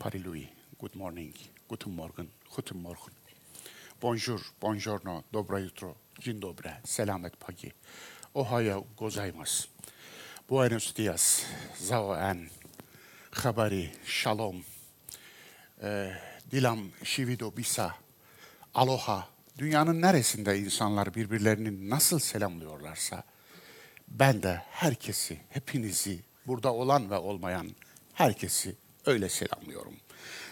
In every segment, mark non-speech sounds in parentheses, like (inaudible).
Parilui. Good morning. Guten Morgen. Guten Morgen. Bonjour. Buongiorno. Dobra jutro. Dzień dobry. Selamet pagi. Ohayo gozaimasu. Buenos dias. Zao en. Habari. Shalom. Ee, dilam shivido bisa. Aloha. Dünyanın neresinde insanlar birbirlerini nasıl selamlıyorlarsa ben de herkesi, hepinizi, burada olan ve olmayan herkesi öyle selamlıyorum.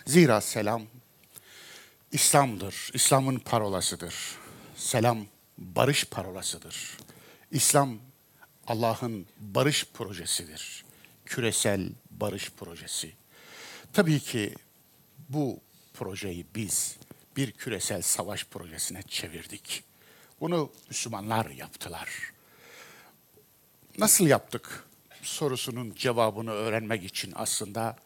Zira selam İslam'dır, İslam'ın parolasıdır. Selam barış parolasıdır. İslam Allah'ın barış projesidir. Küresel barış projesi. Tabii ki bu projeyi biz bir küresel savaş projesine çevirdik. Bunu Müslümanlar yaptılar. Nasıl yaptık sorusunun cevabını öğrenmek için aslında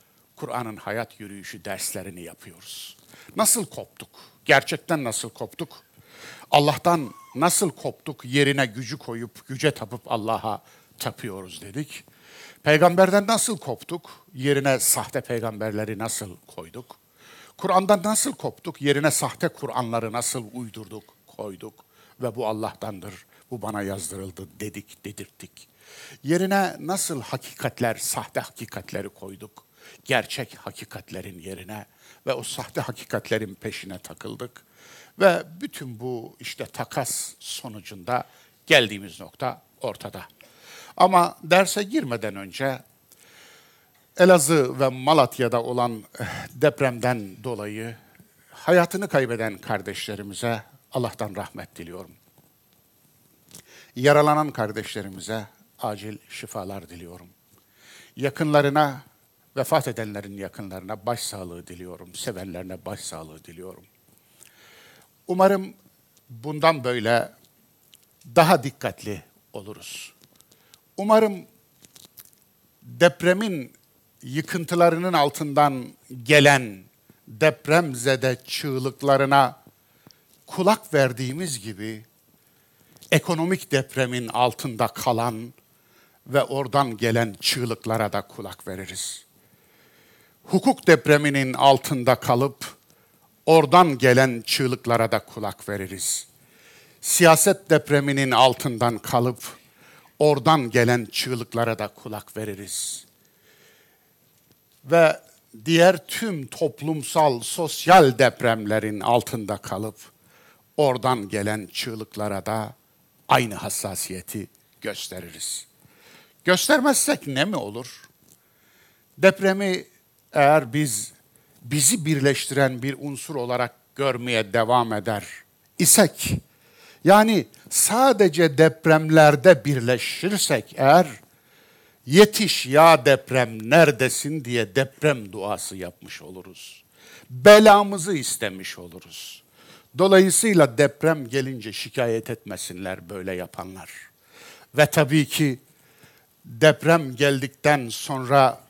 Kur'an'ın hayat yürüyüşü derslerini yapıyoruz. Nasıl koptuk? Gerçekten nasıl koptuk? Allah'tan nasıl koptuk? Yerine gücü koyup güce tapıp Allah'a tapıyoruz dedik. Peygamberden nasıl koptuk? Yerine sahte peygamberleri nasıl koyduk? Kur'an'dan nasıl koptuk? Yerine sahte Kur'anları nasıl uydurduk, koyduk? Ve bu Allah'tandır, bu bana yazdırıldı dedik, dedirttik. Yerine nasıl hakikatler, sahte hakikatleri koyduk? Gerçek hakikatlerin yerine ve o sahte hakikatlerin peşine takıldık. Ve bütün bu işte takas sonucunda geldiğimiz nokta ortada. Ama derse girmeden önce Elazığ ve Malatya'da olan eh, depremden dolayı hayatını kaybeden kardeşlerimize Allah'tan rahmet diliyorum. Yaralanan kardeşlerimize acil şifalar diliyorum. Yakınlarına, vefat edenlerin yakınlarına başsağlığı diliyorum. Sevenlerine başsağlığı diliyorum. Umarım bundan böyle daha dikkatli oluruz. Umarım depremin yıkıntılarının altından gelen depremzede çığlıklarına kulak verdiğimiz gibi ekonomik depremin altında kalan ve oradan gelen çığlıklara da kulak veririz. Hukuk depreminin altında kalıp oradan gelen çığlıklara da kulak veririz. Siyaset depreminin altından kalıp oradan gelen çığlıklara da kulak veririz ve diğer tüm toplumsal, sosyal depremlerin altında kalıp oradan gelen çığlıklara da aynı hassasiyeti gösteririz. Göstermezsek ne mi olur? Depremi eğer biz bizi birleştiren bir unsur olarak görmeye devam eder isek, yani sadece depremlerde birleşirsek eğer yetiş ya deprem neredesin diye deprem duası yapmış oluruz. Belamızı istemiş oluruz. Dolayısıyla deprem gelince şikayet etmesinler böyle yapanlar. Ve tabii ki deprem geldikten sonra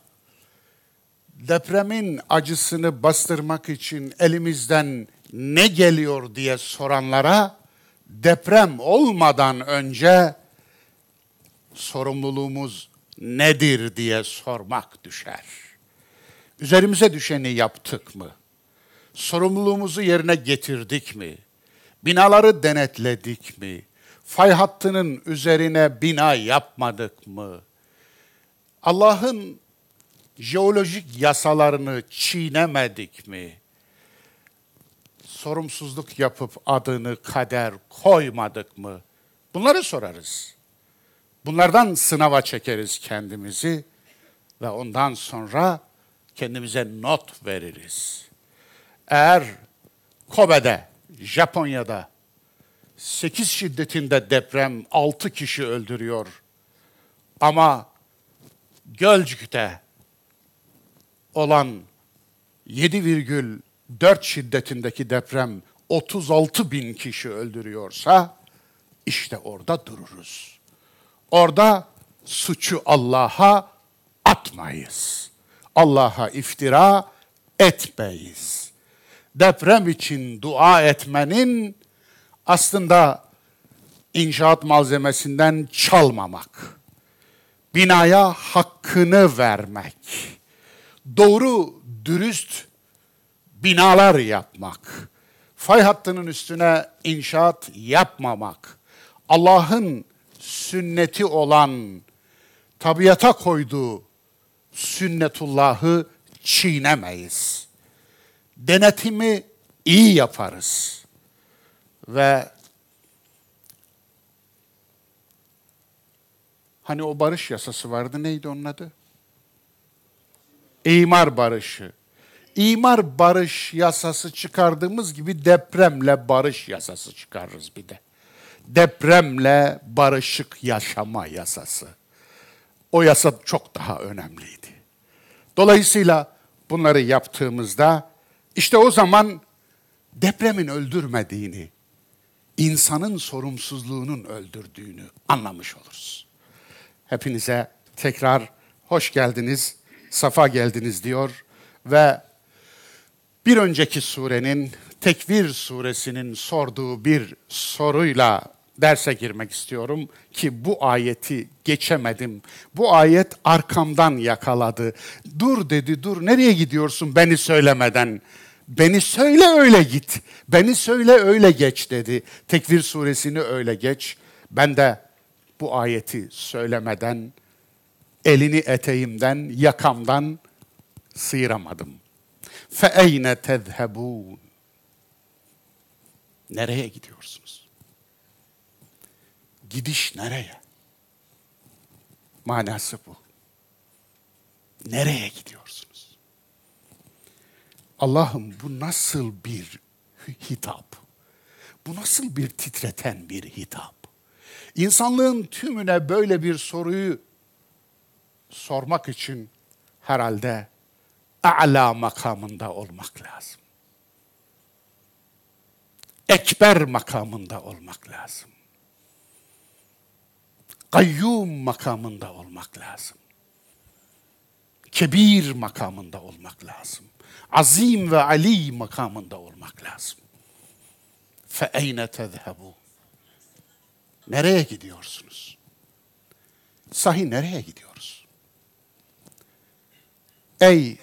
depremin acısını bastırmak için elimizden ne geliyor diye soranlara deprem olmadan önce sorumluluğumuz nedir diye sormak düşer. Üzerimize düşeni yaptık mı? Sorumluluğumuzu yerine getirdik mi? Binaları denetledik mi? Fay hattının üzerine bina yapmadık mı? Allah'ın jeolojik yasalarını çiğnemedik mi? Sorumsuzluk yapıp adını kader koymadık mı? Bunları sorarız. Bunlardan sınava çekeriz kendimizi ve ondan sonra kendimize not veririz. Eğer Kobe'de, Japonya'da 8 şiddetinde deprem 6 kişi öldürüyor ama Gölcük'te olan 7,4 şiddetindeki deprem 36 bin kişi öldürüyorsa işte orada dururuz. Orada suçu Allah'a atmayız. Allah'a iftira etmeyiz. Deprem için dua etmenin aslında inşaat malzemesinden çalmamak, binaya hakkını vermek, doğru dürüst binalar yapmak, fay hattının üstüne inşaat yapmamak, Allah'ın sünneti olan tabiata koyduğu sünnetullahı çiğnemeyiz. Denetimi iyi yaparız. Ve hani o barış yasası vardı neydi onun adı? İmar barışı. İmar barış yasası çıkardığımız gibi depremle barış yasası çıkarırız bir de. Depremle barışık yaşama yasası. O yasa çok daha önemliydi. Dolayısıyla bunları yaptığımızda işte o zaman depremin öldürmediğini, insanın sorumsuzluğunun öldürdüğünü anlamış oluruz. Hepinize tekrar hoş geldiniz, safa geldiniz diyor ve bir önceki surenin Tekvir suresinin sorduğu bir soruyla derse girmek istiyorum ki bu ayeti geçemedim. Bu ayet arkamdan yakaladı. Dur dedi, dur nereye gidiyorsun beni söylemeden? Beni söyle öyle git. Beni söyle öyle geç dedi. Tekvir suresini öyle geç. Ben de bu ayeti söylemeden elini eteğimden, yakamdan sıyıramadım. Eyne tezhebun? Nereye gidiyorsunuz? Gidiş nereye? Manası bu. Nereye gidiyorsunuz? Allah'ım bu nasıl bir hitap? Bu nasıl bir titreten bir hitap? İnsanlığın tümüne böyle bir soruyu sormak için herhalde a'la makamında olmak lazım. Ekber makamında olmak lazım. Kayyum makamında olmak lazım. Kebir makamında olmak lazım. Azim ve Ali makamında olmak lazım. Fe eyne tezhebu? Nereye gidiyorsunuz? Sahi nereye gidiyoruz? Ey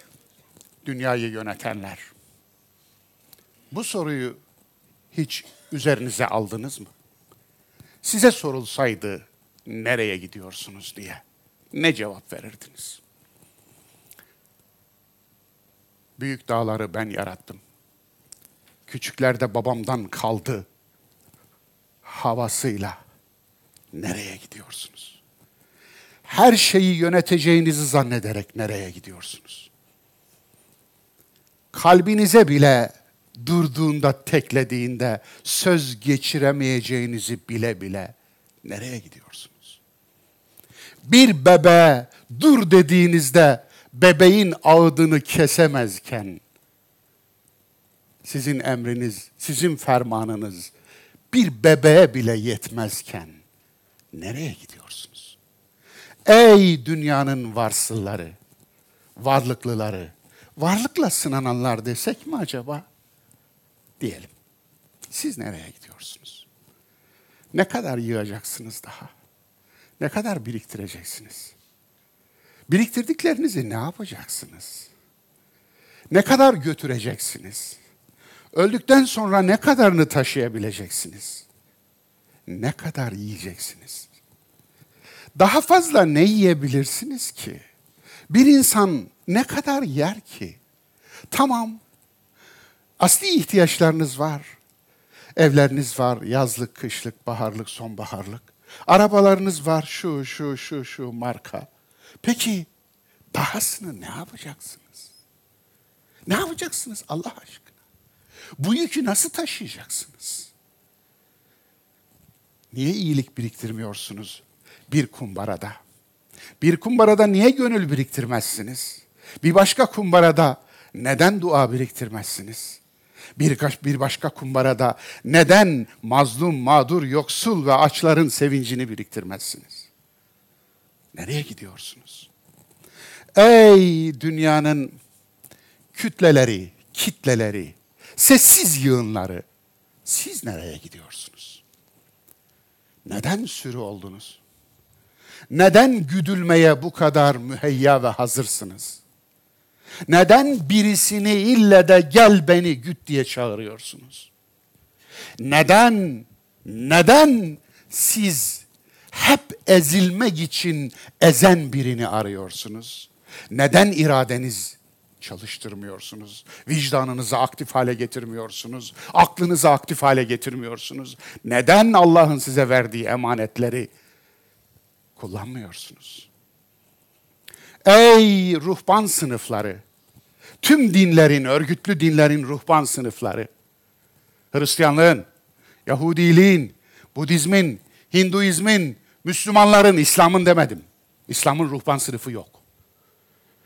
dünyayı yönetenler! Bu soruyu hiç üzerinize aldınız mı? Size sorulsaydı nereye gidiyorsunuz diye ne cevap verirdiniz? Büyük dağları ben yarattım. Küçüklerde babamdan kaldı havasıyla nereye gidiyorsunuz? Her şeyi yöneteceğinizi zannederek nereye gidiyorsunuz? Kalbinize bile durduğunda, teklediğinde söz geçiremeyeceğinizi bile bile nereye gidiyorsunuz? Bir bebe dur dediğinizde bebeğin ağıdını kesemezken sizin emriniz, sizin fermanınız bir bebeğe bile yetmezken nereye gidiyorsunuz? Ey dünyanın varsılları, varlıklıları, varlıkla sınananlar desek mi acaba? diyelim. Siz nereye gidiyorsunuz? Ne kadar yığacaksınız daha? Ne kadar biriktireceksiniz? Biriktirdiklerinizi ne yapacaksınız? Ne kadar götüreceksiniz? Öldükten sonra ne kadarını taşıyabileceksiniz? Ne kadar yiyeceksiniz? Daha fazla ne yiyebilirsiniz ki? Bir insan ne kadar yer ki? Tamam, Asli ihtiyaçlarınız var. Evleriniz var, yazlık, kışlık, baharlık, sonbaharlık. Arabalarınız var, şu, şu, şu, şu marka. Peki dahasını ne yapacaksınız? Ne yapacaksınız Allah aşkına? Bu yükü nasıl taşıyacaksınız? Niye iyilik biriktirmiyorsunuz bir kumbarada? Bir kumbarada niye gönül biriktirmezsiniz? Bir başka kumbarada neden dua biriktirmezsiniz? bir, bir başka kumbarada neden mazlum, mağdur, yoksul ve açların sevincini biriktirmezsiniz? Nereye gidiyorsunuz? Ey dünyanın kütleleri, kitleleri, sessiz yığınları, siz nereye gidiyorsunuz? Neden sürü oldunuz? Neden güdülmeye bu kadar müheyya ve hazırsınız? Neden birisini ille de gel beni güt diye çağırıyorsunuz? Neden, neden siz hep ezilmek için ezen birini arıyorsunuz? Neden iradeniz çalıştırmıyorsunuz? Vicdanınızı aktif hale getirmiyorsunuz? Aklınızı aktif hale getirmiyorsunuz? Neden Allah'ın size verdiği emanetleri kullanmıyorsunuz? Ey ruhban sınıfları! Tüm dinlerin, örgütlü dinlerin ruhban sınıfları. Hristiyanlığın, Yahudiliğin, Budizmin, Hinduizmin, Müslümanların, İslam'ın demedim. İslam'ın ruhban sınıfı yok.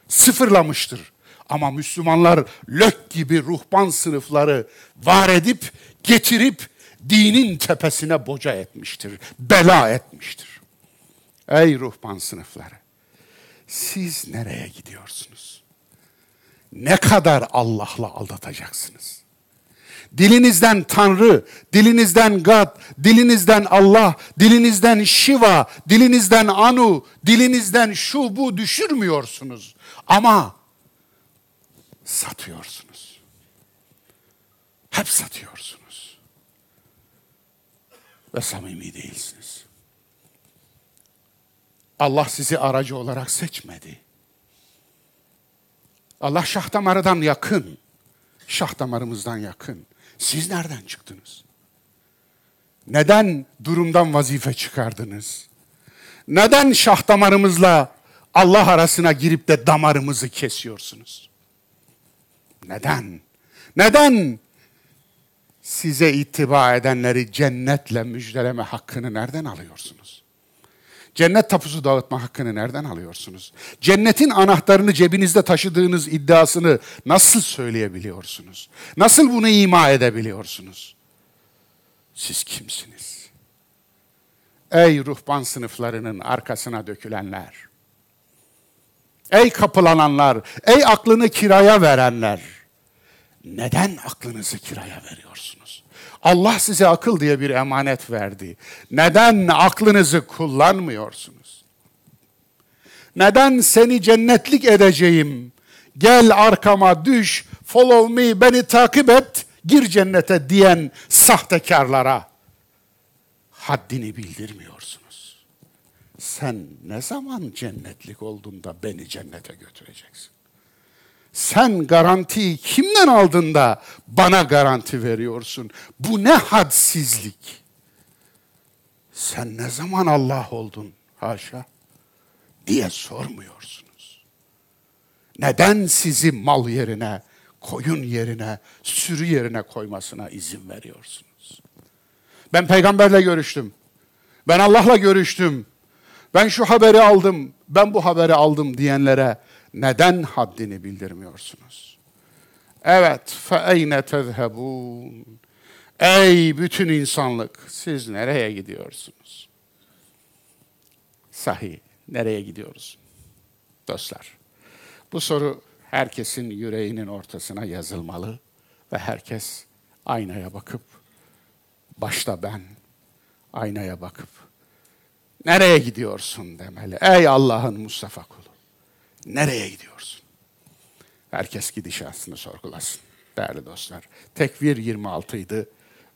Sıfırlamıştır. Ama Müslümanlar lök gibi ruhban sınıfları var edip, getirip dinin tepesine boca etmiştir. Bela etmiştir. Ey ruhban sınıfları! Siz nereye gidiyorsunuz? Ne kadar Allah'la aldatacaksınız? Dilinizden Tanrı, dilinizden God, dilinizden Allah, dilinizden Shiva, dilinizden Anu, dilinizden şu bu düşürmüyorsunuz. Ama satıyorsunuz. Hep satıyorsunuz. Ve samimi değilsiniz. Allah sizi aracı olarak seçmedi. Allah şah damarıdan yakın. Şah damarımızdan yakın. Siz nereden çıktınız? Neden durumdan vazife çıkardınız? Neden şah damarımızla Allah arasına girip de damarımızı kesiyorsunuz? Neden? Neden size ittiba edenleri cennetle müjdeleme hakkını nereden alıyorsunuz? Cennet tapusu dağıtma hakkını nereden alıyorsunuz? Cennetin anahtarını cebinizde taşıdığınız iddiasını nasıl söyleyebiliyorsunuz? Nasıl bunu ima edebiliyorsunuz? Siz kimsiniz? Ey ruhban sınıflarının arkasına dökülenler! Ey kapılananlar! Ey aklını kiraya verenler! Neden aklınızı kiraya veriyorsunuz? Allah size akıl diye bir emanet verdi. Neden aklınızı kullanmıyorsunuz? Neden seni cennetlik edeceğim? Gel arkama düş, follow me, beni takip et, gir cennete diyen sahtekarlara haddini bildirmiyorsunuz. Sen ne zaman cennetlik oldun da beni cennete götüreceksin? Sen garantiyi kimden aldın da bana garanti veriyorsun? Bu ne hadsizlik? Sen ne zaman Allah oldun? Haşa. Diye sormuyorsunuz. Neden sizi mal yerine, koyun yerine, sürü yerine koymasına izin veriyorsunuz? Ben peygamberle görüştüm. Ben Allah'la görüştüm. Ben şu haberi aldım, ben bu haberi aldım diyenlere neden haddini bildirmiyorsunuz? Evet, fe eyne tezhebun. Ey bütün insanlık, siz nereye gidiyorsunuz? Sahi, nereye gidiyoruz? Dostlar, bu soru herkesin yüreğinin ortasına yazılmalı ve herkes aynaya bakıp, başta ben aynaya bakıp, nereye gidiyorsun demeli. Ey Allah'ın Mustafa kulu. Nereye gidiyorsun? Herkes gidişatını sorgulasın değerli dostlar. Tekvir 26 idi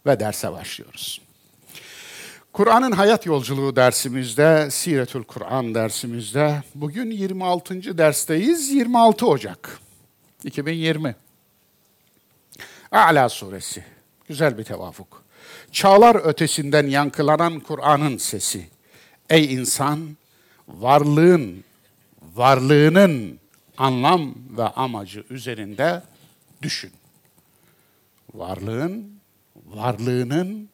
ve derse başlıyoruz. Kur'an'ın hayat yolculuğu dersimizde, Siretül Kur'an dersimizde, bugün 26. dersteyiz, 26 Ocak 2020. A'la suresi, güzel bir tevafuk. Çağlar ötesinden yankılanan Kur'an'ın sesi. Ey insan, varlığın varlığının anlam ve amacı üzerinde düşün. Varlığın, varlığının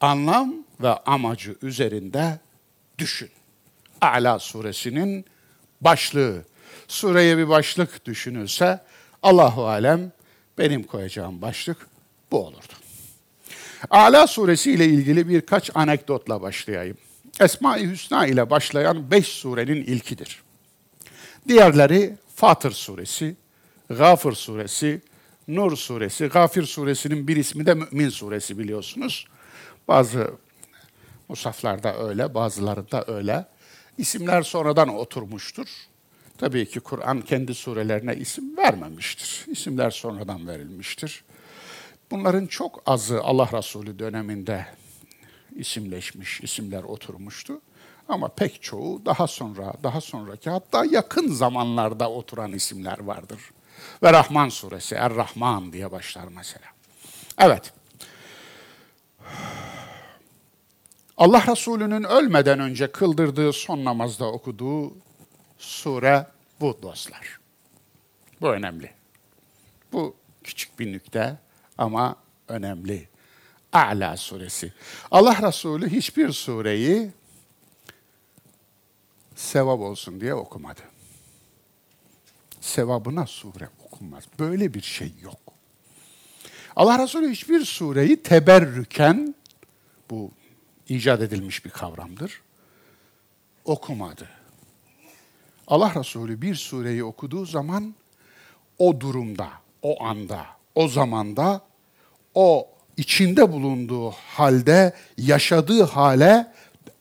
anlam ve amacı üzerinde düşün. A'la suresinin başlığı. Sureye bir başlık düşünülse Allahu alem benim koyacağım başlık bu olurdu. Ala suresi ile ilgili birkaç anekdotla başlayayım. Esma-i Hüsna ile başlayan beş surenin ilkidir. Diğerleri Fatır suresi, Gafır suresi, Nur suresi, Gafir suresinin bir ismi de Mümin suresi biliyorsunuz. Bazı musaflarda öyle, bazılarında öyle. İsimler sonradan oturmuştur. Tabii ki Kur'an kendi surelerine isim vermemiştir. İsimler sonradan verilmiştir. Bunların çok azı Allah Resulü döneminde isimleşmiş, isimler oturmuştu. Ama pek çoğu daha sonra, daha sonraki hatta yakın zamanlarda oturan isimler vardır. Ve Rahman suresi, Er-Rahman diye başlar mesela. Evet. Allah Resulü'nün ölmeden önce kıldırdığı son namazda okuduğu sure bu dostlar. Bu önemli. Bu küçük bir nükte ama önemli. A'la suresi. Allah Resulü hiçbir sureyi sevap olsun diye okumadı. Sevabına sure okunmaz. Böyle bir şey yok. Allah Resulü hiçbir sureyi teberrüken, bu icat edilmiş bir kavramdır, okumadı. Allah Resulü bir sureyi okuduğu zaman o durumda, o anda, o zamanda, o içinde bulunduğu halde, yaşadığı hale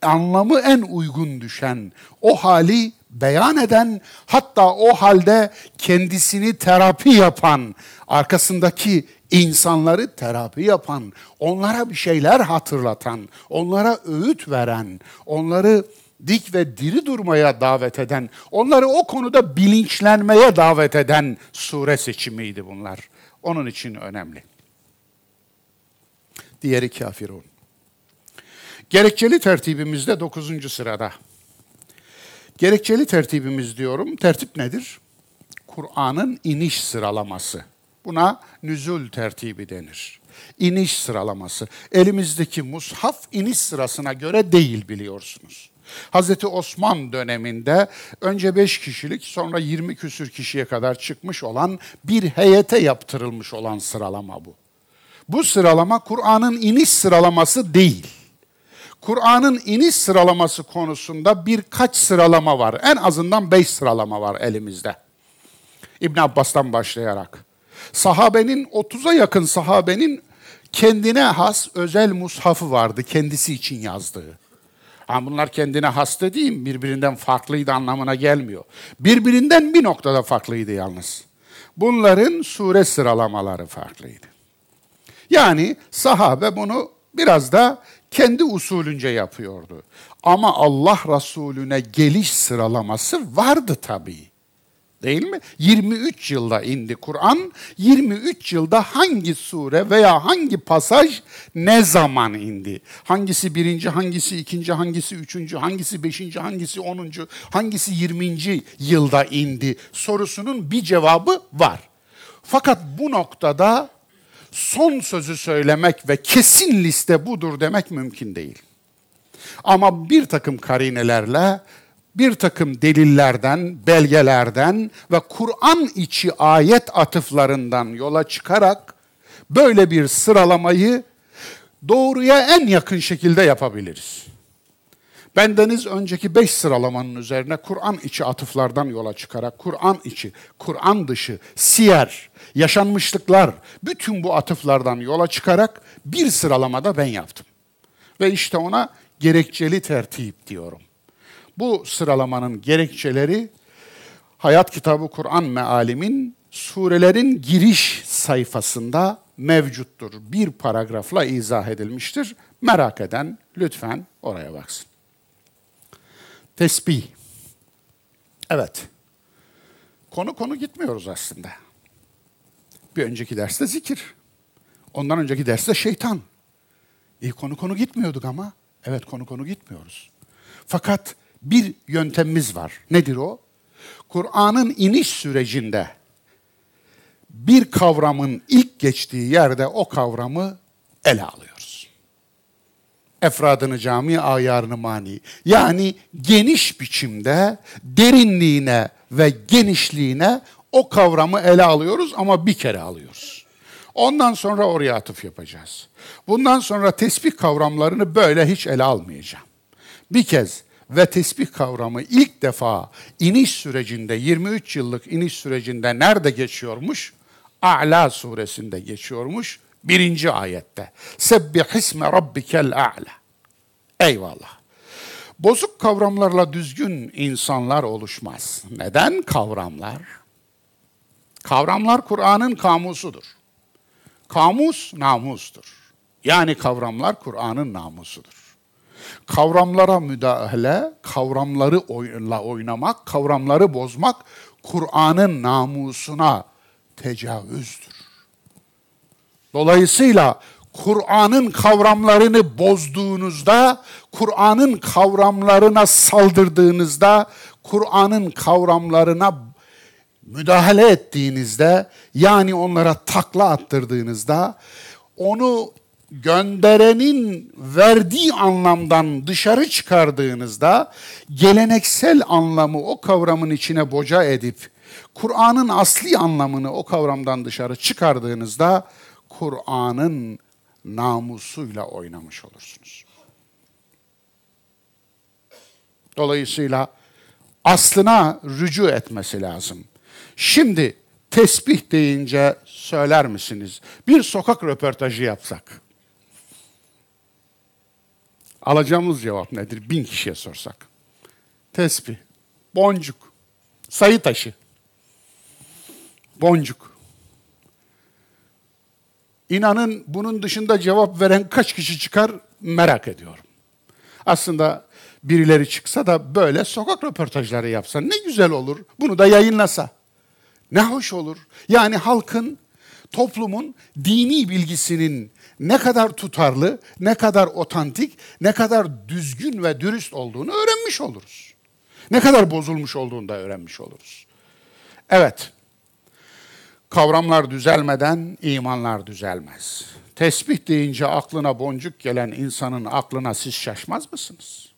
anlamı en uygun düşen, o hali beyan eden, hatta o halde kendisini terapi yapan, arkasındaki insanları terapi yapan, onlara bir şeyler hatırlatan, onlara öğüt veren, onları dik ve diri durmaya davet eden, onları o konuda bilinçlenmeye davet eden sure seçimiydi bunlar. Onun için önemli. Diğeri kafirun. Gerekçeli tertibimizde dokuzuncu sırada. Gerekçeli tertibimiz diyorum. Tertip nedir? Kur'an'ın iniş sıralaması. Buna nüzul tertibi denir. İniş sıralaması. Elimizdeki mushaf iniş sırasına göre değil biliyorsunuz. Hazreti Osman döneminde önce 5 kişilik sonra 20 küsür kişiye kadar çıkmış olan bir heyete yaptırılmış olan sıralama bu. Bu sıralama Kur'an'ın iniş sıralaması değil. Kur'an'ın iniş sıralaması konusunda birkaç sıralama var. En azından beş sıralama var elimizde. İbn Abbas'tan başlayarak. Sahabenin 30'a yakın sahabenin kendine has özel mushafı vardı kendisi için yazdığı. Ha bunlar kendine has dediğim birbirinden farklıydı anlamına gelmiyor. Birbirinden bir noktada farklıydı yalnız. Bunların sure sıralamaları farklıydı. Yani sahabe bunu biraz da kendi usulünce yapıyordu. Ama Allah Resulüne geliş sıralaması vardı tabii. Değil mi? 23 yılda indi Kur'an. 23 yılda hangi sure veya hangi pasaj ne zaman indi? Hangisi birinci, hangisi ikinci, hangisi üçüncü, hangisi beşinci, hangisi onuncu, hangisi yirminci yılda indi? Sorusunun bir cevabı var. Fakat bu noktada son sözü söylemek ve kesin liste budur demek mümkün değil. Ama bir takım karinelerle, bir takım delillerden, belgelerden ve Kur'an içi ayet atıflarından yola çıkarak böyle bir sıralamayı doğruya en yakın şekilde yapabiliriz. Bendeniz önceki beş sıralamanın üzerine Kur'an içi atıflardan yola çıkarak Kur'an içi, Kur'an dışı, siyer, yaşanmışlıklar, bütün bu atıflardan yola çıkarak bir sıralamada ben yaptım. Ve işte ona gerekçeli tertip diyorum. Bu sıralamanın gerekçeleri Hayat Kitabı Kur'an Mealim'in surelerin giriş sayfasında mevcuttur. Bir paragrafla izah edilmiştir. Merak eden lütfen oraya baksın. Tesbih. Evet. Konu konu gitmiyoruz aslında. Bir önceki derste zikir. Ondan önceki derste şeytan. İyi konu konu gitmiyorduk ama. Evet konu konu gitmiyoruz. Fakat bir yöntemimiz var. Nedir o? Kur'an'ın iniş sürecinde bir kavramın ilk geçtiği yerde o kavramı ele alıyoruz. Efradını cami, ayarını mani. Yani geniş biçimde derinliğine ve genişliğine o kavramı ele alıyoruz ama bir kere alıyoruz. Ondan sonra oraya atıf yapacağız. Bundan sonra tesbih kavramlarını böyle hiç ele almayacağım. Bir kez ve tesbih kavramı ilk defa iniş sürecinde 23 yıllık iniş sürecinde nerede geçiyormuş? A'la suresinde geçiyormuş. Birinci ayette. Sebbih isme rabbikel a'la. Eyvallah. Bozuk kavramlarla düzgün insanlar oluşmaz. Neden kavramlar? Kavramlar Kur'an'ın kamusudur. Kamus namustur. Yani kavramlar Kur'an'ın namusudur. Kavramlara müdahale, kavramlarla oynamak, kavramları bozmak Kur'an'ın namusuna tecavüzdür. Dolayısıyla Kur'an'ın kavramlarını bozduğunuzda, Kur'an'ın kavramlarına saldırdığınızda, Kur'an'ın kavramlarına müdahale ettiğinizde, yani onlara takla attırdığınızda, onu gönderenin verdiği anlamdan dışarı çıkardığınızda, geleneksel anlamı o kavramın içine boca edip, Kur'an'ın asli anlamını o kavramdan dışarı çıkardığınızda, Kur'an'ın namusuyla oynamış olursunuz. Dolayısıyla aslına rücu etmesi lazım. Şimdi tesbih deyince söyler misiniz? Bir sokak röportajı yapsak. Alacağımız cevap nedir? Bin kişiye sorsak. Tesbih, boncuk, sayı taşı, boncuk. İnanın bunun dışında cevap veren kaç kişi çıkar merak ediyorum. Aslında birileri çıksa da böyle sokak röportajları yapsa ne güzel olur. Bunu da yayınlasa. Ne hoş olur. Yani halkın, toplumun dini bilgisinin ne kadar tutarlı, ne kadar otantik, ne kadar düzgün ve dürüst olduğunu öğrenmiş oluruz. Ne kadar bozulmuş olduğunu da öğrenmiş oluruz. Evet, Kavramlar düzelmeden imanlar düzelmez. Tesbih deyince aklına boncuk gelen insanın aklına siz şaşmaz mısınız?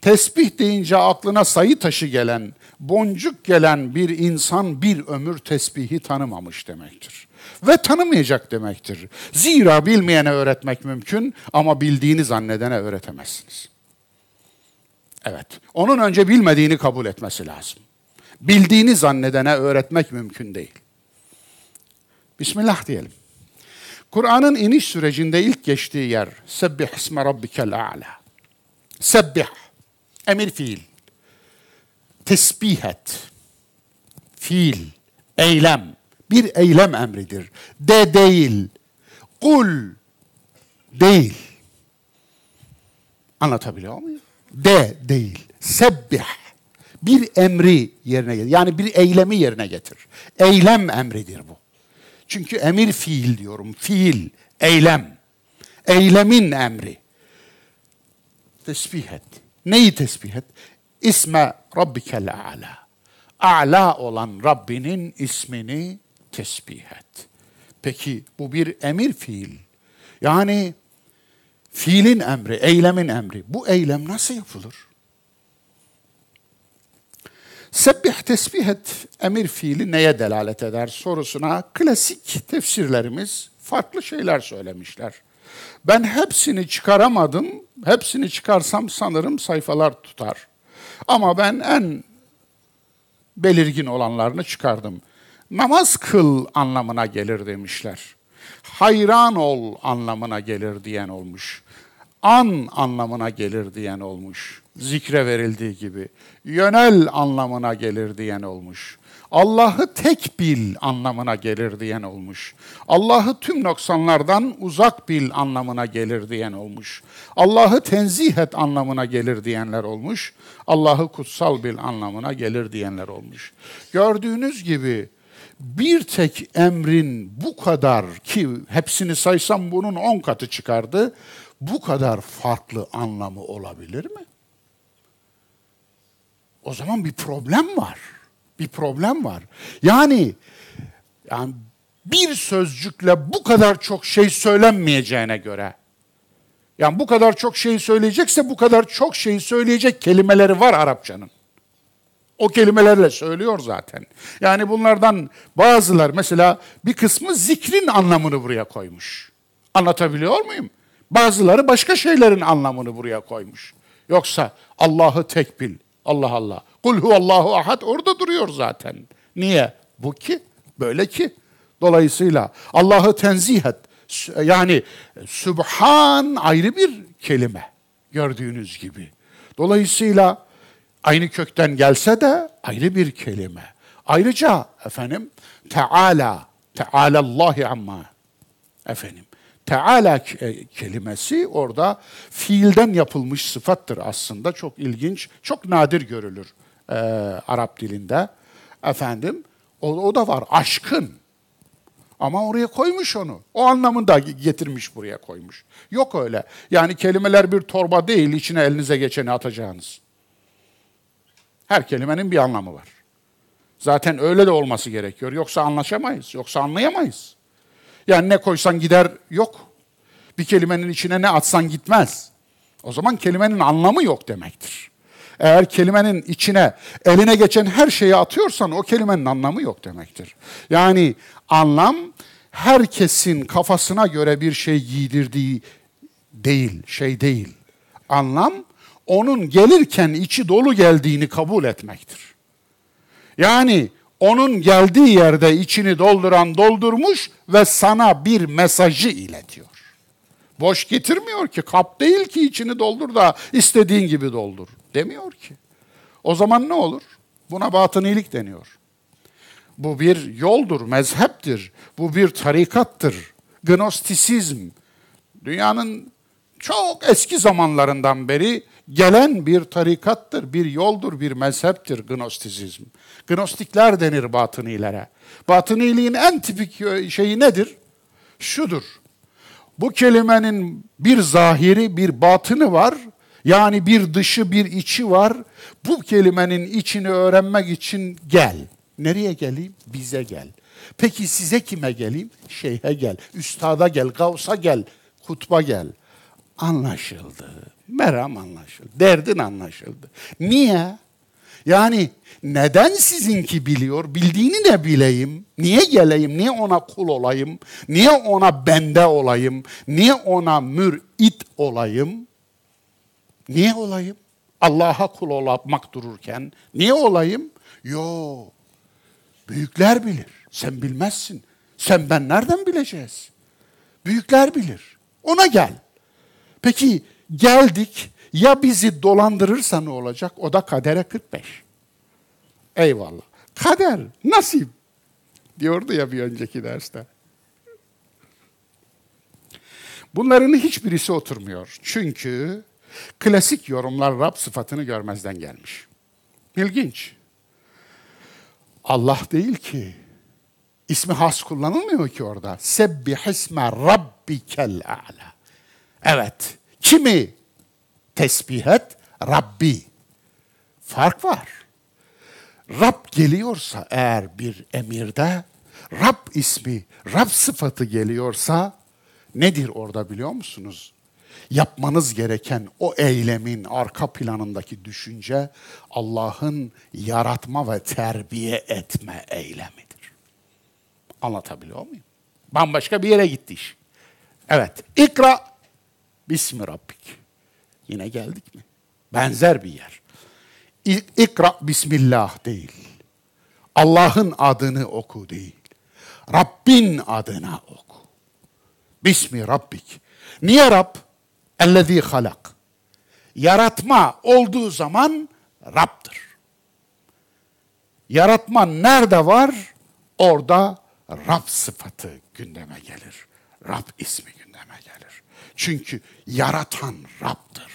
Tesbih deyince aklına sayı taşı gelen, boncuk gelen bir insan bir ömür tesbihi tanımamış demektir. Ve tanımayacak demektir. Zira bilmeyene öğretmek mümkün ama bildiğini zannedene öğretemezsiniz. Evet, onun önce bilmediğini kabul etmesi lazım. Bildiğini zannedene öğretmek mümkün değil. Bismillah diyelim. Kur'an'ın iniş sürecinde ilk geçtiği yer Sebbih isme rabbikel a'la. Sebbih, emir fiil. Tesbih et. Fiil, eylem. Bir eylem emridir. De değil. Kul değil. Anlatabiliyor muyum? De değil. Sebbih. Bir emri yerine getir. Yani bir eylemi yerine getir. Eylem emridir bu. Çünkü emir fiil diyorum. Fiil, eylem. Eylemin emri. Tesbih et. Neyi tesbih et? İsme Rabbikel A'la. A'la olan Rabbinin ismini tesbih et. Peki bu bir emir fiil. Yani fiilin emri, eylemin emri. Bu eylem nasıl yapılır? Sebbih tesbih et emir fiili neye delalet eder sorusuna klasik tefsirlerimiz farklı şeyler söylemişler. Ben hepsini çıkaramadım. Hepsini çıkarsam sanırım sayfalar tutar. Ama ben en belirgin olanlarını çıkardım. Namaz kıl anlamına gelir demişler. Hayran ol anlamına gelir diyen olmuş an anlamına gelir diyen olmuş. Zikre verildiği gibi. Yönel anlamına gelir diyen olmuş. Allah'ı tek bil anlamına gelir diyen olmuş. Allah'ı tüm noksanlardan uzak bil anlamına gelir diyen olmuş. Allah'ı tenzih et anlamına gelir diyenler olmuş. Allah'ı kutsal bil anlamına gelir diyenler olmuş. Gördüğünüz gibi bir tek emrin bu kadar ki hepsini saysam bunun on katı çıkardı bu kadar farklı anlamı olabilir mi? O zaman bir problem var. Bir problem var. Yani yani bir sözcükle bu kadar çok şey söylenmeyeceğine göre yani bu kadar çok şey söyleyecekse bu kadar çok şey söyleyecek kelimeleri var Arapçanın. O kelimelerle söylüyor zaten. Yani bunlardan bazılar mesela bir kısmı zikrin anlamını buraya koymuş. Anlatabiliyor muyum? Bazıları başka şeylerin anlamını buraya koymuş. Yoksa Allah'ı tek bil. Allah Allah. Kul huvallahu ahad orada duruyor zaten. Niye? Bu ki, böyle ki. Dolayısıyla Allah'ı tenzih et. Yani Sübhan ayrı bir kelime gördüğünüz gibi. Dolayısıyla aynı kökten gelse de ayrı bir kelime. Ayrıca efendim Teala, Tealallahi amma efendim. Teala e, kelimesi orada fiilden yapılmış sıfattır aslında. Çok ilginç, çok nadir görülür e, Arap dilinde. Efendim, o, o da var, aşkın. Ama oraya koymuş onu. O anlamında getirmiş buraya koymuş. Yok öyle. Yani kelimeler bir torba değil, içine elinize geçeni atacağınız. Her kelimenin bir anlamı var. Zaten öyle de olması gerekiyor. Yoksa anlaşamayız, yoksa anlayamayız. Yani ne koysan gider yok. Bir kelimenin içine ne atsan gitmez. O zaman kelimenin anlamı yok demektir. Eğer kelimenin içine eline geçen her şeyi atıyorsan o kelimenin anlamı yok demektir. Yani anlam herkesin kafasına göre bir şey giydirdiği değil, şey değil. Anlam onun gelirken içi dolu geldiğini kabul etmektir. Yani onun geldiği yerde içini dolduran doldurmuş ve sana bir mesajı iletiyor. Boş getirmiyor ki, kap değil ki içini doldur da istediğin gibi doldur demiyor ki. O zaman ne olur? Buna batınilik deniyor. Bu bir yoldur, mezheptir. Bu bir tarikattır. Gnostisizm. Dünyanın çok eski zamanlarından beri gelen bir tarikattır, bir yoldur, bir mezheptir Gnostisizm. Gnostikler denir batınilere. Batıniliğin en tipik şeyi nedir? Şudur. Bu kelimenin bir zahiri, bir batını var. Yani bir dışı, bir içi var. Bu kelimenin içini öğrenmek için gel. Nereye geleyim? Bize gel. Peki size kime geleyim? Şeyhe gel, üstada gel, gavsa gel, kutba gel. Anlaşıldı. Meram anlaşıldı. Derdin anlaşıldı. Niye? Yani neden sizinki biliyor? Bildiğini de bileyim. Niye geleyim? Niye ona kul olayım? Niye ona bende olayım? Niye ona mürit olayım? Niye olayım? Allah'a kul olmak dururken niye olayım? Yo. Büyükler bilir. Sen bilmezsin. Sen ben nereden bileceğiz? Büyükler bilir. Ona gel. Peki geldik ya bizi dolandırırsa ne olacak? O da kadere 45. Eyvallah. Kader, nasip diyordu ya bir önceki derste. Bunların hiçbirisi oturmuyor. Çünkü klasik yorumlar Rab sıfatını görmezden gelmiş. İlginç. Allah değil ki. İsmi has kullanılmıyor ki orada. Sebbih isme rabbikel a'la. Evet. Kimi tesbih et? Rabbi. Fark var. Rab geliyorsa eğer bir emirde, Rab ismi, Rab sıfatı geliyorsa nedir orada biliyor musunuz? Yapmanız gereken o eylemin arka planındaki düşünce Allah'ın yaratma ve terbiye etme eylemidir. Anlatabiliyor muyum? Bambaşka bir yere gitti iş. Evet, ikra bismi rabbik. Yine geldik mi? Benzer bir yer. İkra bismillah değil. Allah'ın adını oku değil. Rabbin adına oku. Bismi Rabbik. Niye Rab? Ellezî halak. Yaratma olduğu zaman Rab'dır. Yaratma nerede var? Orada Rab sıfatı gündeme gelir. Rab ismi gündeme gelir. Çünkü yaratan Rab'dır.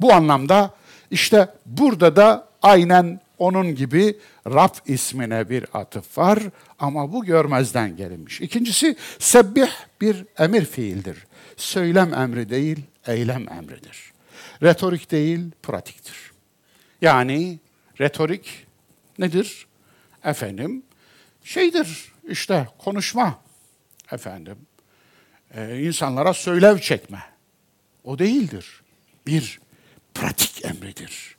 Bu anlamda işte burada da aynen onun gibi Rab ismine bir atıf var ama bu görmezden gelinmiş. İkincisi sebbih bir emir fiildir. Söylem emri değil, eylem emridir. Retorik değil, pratiktir. Yani retorik nedir? Efendim, şeydir işte konuşma. Efendim, e, insanlara söylev çekme. O değildir. Bir pratik emridir.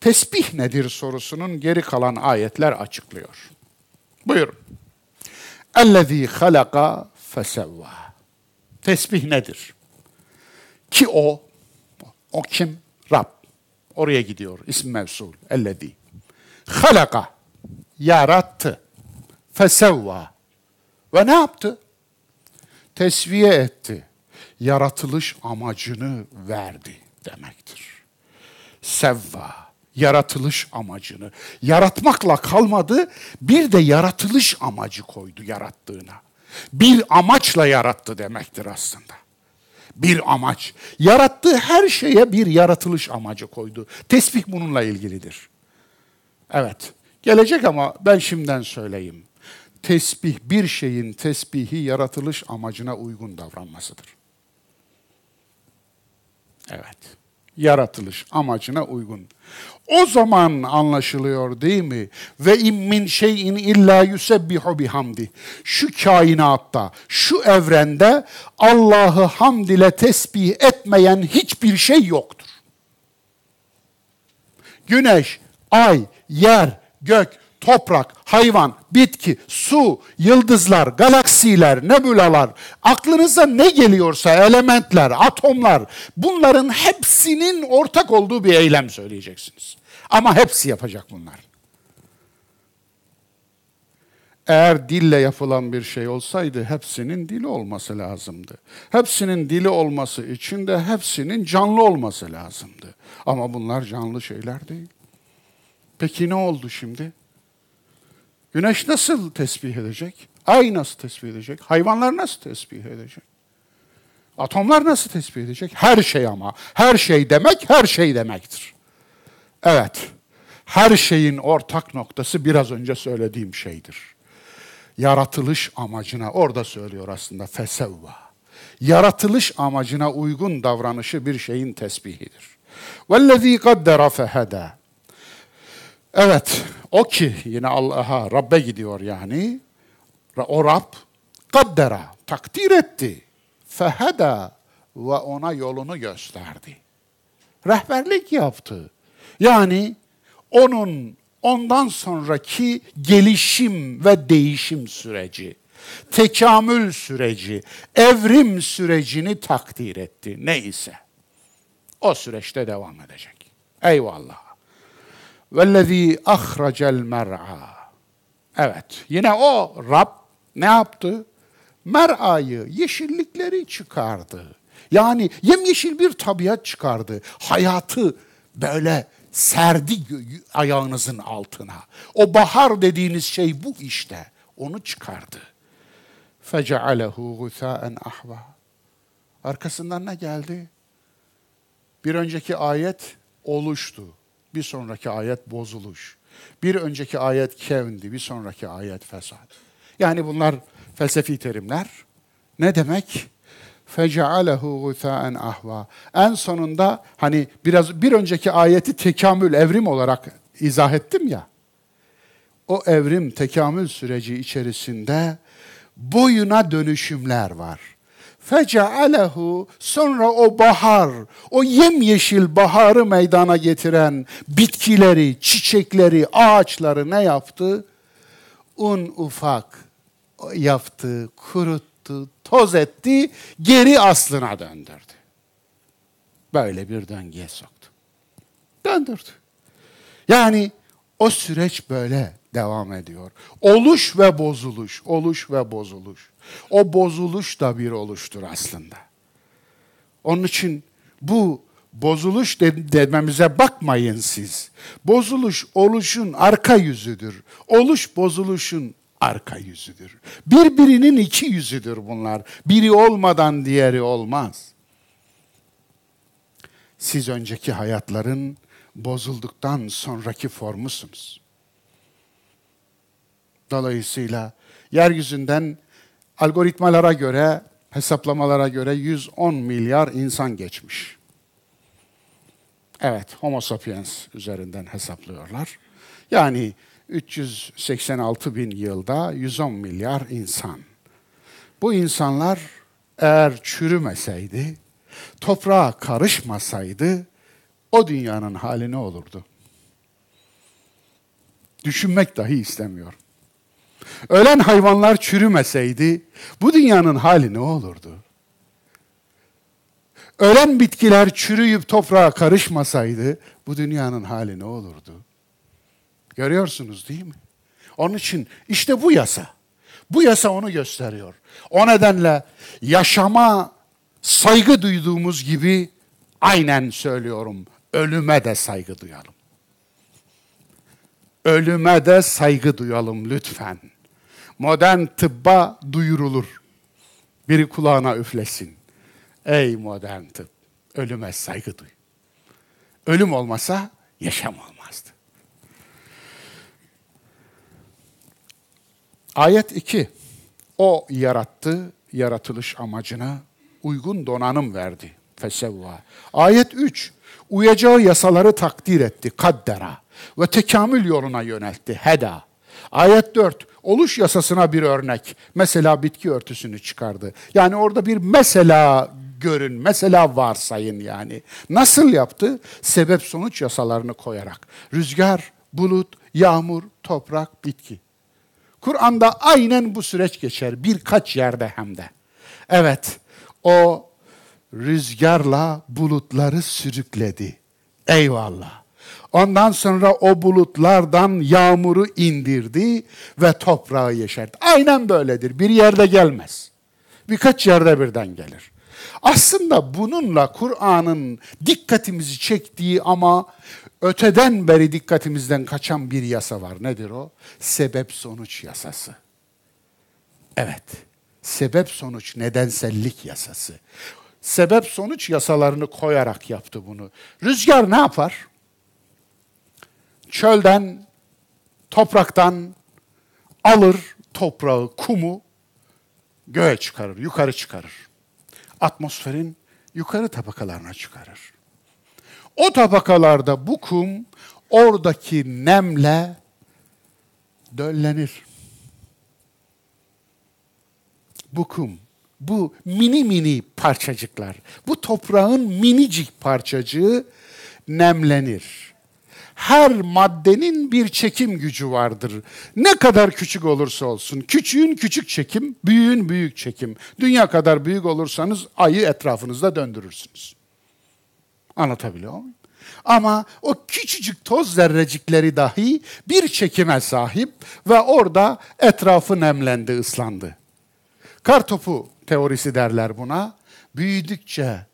Tesbih nedir sorusunun geri kalan ayetler açıklıyor. Buyurun. Ellezî halaka fesevva. Tesbih nedir? Ki o, o kim? Rab. Oraya gidiyor. İsm mevsul. Ellezî. Halaka. Yarattı. Fesevva. Ve ne yaptı? Tesviye etti. Yaratılış amacını verdi demektir sevva. Yaratılış amacını. Yaratmakla kalmadı, bir de yaratılış amacı koydu yarattığına. Bir amaçla yarattı demektir aslında. Bir amaç. Yarattığı her şeye bir yaratılış amacı koydu. Tesbih bununla ilgilidir. Evet, gelecek ama ben şimdiden söyleyeyim. Tesbih bir şeyin tesbihi yaratılış amacına uygun davranmasıdır. Evet. Yaratılış amacına uygun. O zaman anlaşılıyor değil mi? Ve in min şeyin illa yusebbihu bihamdi. Şu kainatta, şu evrende Allah'ı hamd ile tesbih etmeyen hiçbir şey yoktur. Güneş, ay, yer, gök, toprak, hayvan, bitki, su, yıldızlar, galaksiler, nebulalar, aklınıza ne geliyorsa elementler, atomlar bunların hepsinin ortak olduğu bir eylem söyleyeceksiniz. Ama hepsi yapacak bunlar. Eğer dille yapılan bir şey olsaydı hepsinin dili olması lazımdı. Hepsinin dili olması için de hepsinin canlı olması lazımdı. Ama bunlar canlı şeyler değil. Peki ne oldu şimdi? Güneş nasıl tesbih edecek? Ay nasıl tesbih edecek? Hayvanlar nasıl tesbih edecek? Atomlar nasıl tesbih edecek? Her şey ama. Her şey demek her şey demektir. Evet. Her şeyin ortak noktası biraz önce söylediğim şeydir. Yaratılış amacına orada söylüyor aslında fesevva. Yaratılış amacına uygun davranışı bir şeyin tesbihidir. Vellezî kaddera fehedâ. Evet, o ki yine Allah'a, Rabbe gidiyor yani. O Rab kaddera, takdir etti. Feheda ve ona yolunu gösterdi. Rehberlik yaptı. Yani onun ondan sonraki gelişim ve değişim süreci, tekamül süreci, evrim sürecini takdir etti neyse. O süreçte devam edecek. Eyvallah. Vellezî ahracel mer'a. Evet, yine o Rab ne yaptı? Mer'ayı, yeşillikleri çıkardı. Yani yemyeşil bir tabiat çıkardı. Hayatı böyle serdi ayağınızın altına. O bahar dediğiniz şey bu işte. Onu çıkardı. فَجَعَلَهُ غُثَاءً ahva. Arkasından ne geldi? Bir önceki ayet oluştu. Bir sonraki ayet bozuluş. Bir önceki ayet kevndi, bir sonraki ayet fesat. Yani bunlar felsefi terimler. Ne demek? fecealehu guthaen ahva. En sonunda hani biraz bir önceki ayeti tekamül, evrim olarak izah ettim ya. O evrim, tekamül süreci içerisinde boyuna dönüşümler var. Fecealehu sonra o bahar, o yemyeşil baharı meydana getiren bitkileri, çiçekleri, ağaçları ne yaptı? Un ufak yaptı, kuruttu, toz etti, geri aslına döndürdü. Böyle bir döngüye soktu. Döndürdü. Yani o süreç böyle devam ediyor. Oluş ve bozuluş, oluş ve bozuluş. O bozuluş da bir oluştur aslında. Onun için bu bozuluş dememize bakmayın siz. Bozuluş oluşun arka yüzüdür. Oluş bozuluşun arka yüzüdür. Birbirinin iki yüzüdür bunlar. Biri olmadan diğeri olmaz. Siz önceki hayatların bozulduktan sonraki formusunuz. Dolayısıyla yeryüzünden algoritmalara göre, hesaplamalara göre 110 milyar insan geçmiş. Evet, Homo sapiens üzerinden hesaplıyorlar. Yani 386 bin yılda 110 milyar insan. Bu insanlar eğer çürümeseydi, toprağa karışmasaydı o dünyanın hali ne olurdu? Düşünmek dahi istemiyorum. Ölen hayvanlar çürümeseydi bu dünyanın hali ne olurdu? Ölen bitkiler çürüyüp toprağa karışmasaydı bu dünyanın hali ne olurdu? Görüyorsunuz değil mi? Onun için işte bu yasa. Bu yasa onu gösteriyor. O nedenle yaşama saygı duyduğumuz gibi aynen söylüyorum ölüme de saygı duyalım. Ölüme de saygı duyalım lütfen. Modern tıbba duyurulur. Biri kulağına üflesin. Ey modern tıp, ölüme saygı duy. Ölüm olmasa yaşam olmazdı. Ayet 2. O yarattı, yaratılış amacına uygun donanım verdi. Fesevva. Ayet 3. Uyacağı yasaları takdir etti. Kaddera. Ve tekamül yoluna yöneltti. Heda. Ayet 4. Oluş yasasına bir örnek. Mesela bitki örtüsünü çıkardı. Yani orada bir mesela görün, mesela varsayın yani. Nasıl yaptı? Sebep sonuç yasalarını koyarak. Rüzgar, bulut, yağmur, toprak, bitki. Kur'an'da aynen bu süreç geçer birkaç yerde hem de. Evet, o rüzgarla bulutları sürükledi. Eyvallah. Ondan sonra o bulutlardan yağmuru indirdi ve toprağı yeşerdi. Aynen böyledir. Bir yerde gelmez. Birkaç yerde birden gelir. Aslında bununla Kur'an'ın dikkatimizi çektiği ama öteden beri dikkatimizden kaçan bir yasa var. Nedir o? Sebep sonuç yasası. Evet. Sebep sonuç nedensellik yasası. Sebep sonuç yasalarını koyarak yaptı bunu. Rüzgar ne yapar? Çölden, topraktan alır toprağı, kumu göğe çıkarır, yukarı çıkarır. Atmosferin yukarı tabakalarına çıkarır. O tabakalarda bu kum oradaki nemle döllenir. Bu kum, bu mini mini parçacıklar, bu toprağın minicik parçacığı nemlenir. Her maddenin bir çekim gücü vardır. Ne kadar küçük olursa olsun. Küçüğün küçük çekim, büyüğün büyük çekim. Dünya kadar büyük olursanız ayı etrafınızda döndürürsünüz. Anlatabiliyor muyum? Ama o küçücük toz zerrecikleri dahi bir çekime sahip ve orada etrafı nemlendi, ıslandı. Kartopu teorisi derler buna. Büyüdükçe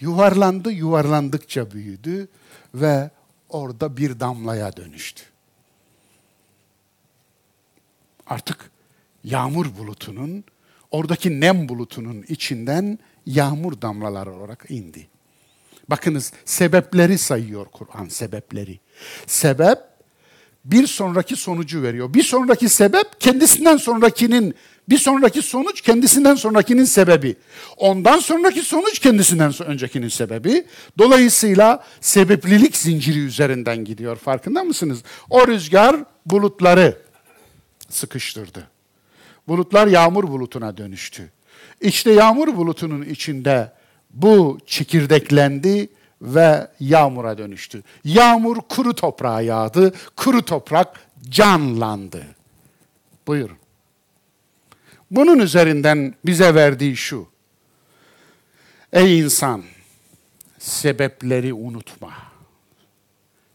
yuvarlandı, yuvarlandıkça büyüdü ve orada bir damlaya dönüştü. Artık yağmur bulutunun, oradaki nem bulutunun içinden yağmur damlaları olarak indi. Bakınız sebepleri sayıyor Kur'an sebepleri. Sebep bir sonraki sonucu veriyor. Bir sonraki sebep kendisinden sonrakinin bir sonraki sonuç kendisinden sonrakinin sebebi. Ondan sonraki sonuç kendisinden öncekinin sebebi. Dolayısıyla sebeplilik zinciri üzerinden gidiyor. Farkında mısınız? O rüzgar bulutları sıkıştırdı. Bulutlar yağmur bulutuna dönüştü. İşte yağmur bulutunun içinde bu çekirdeklendi ve yağmura dönüştü. Yağmur kuru toprağa yağdı, kuru toprak canlandı. Buyurun. Bunun üzerinden bize verdiği şu. Ey insan, sebepleri unutma.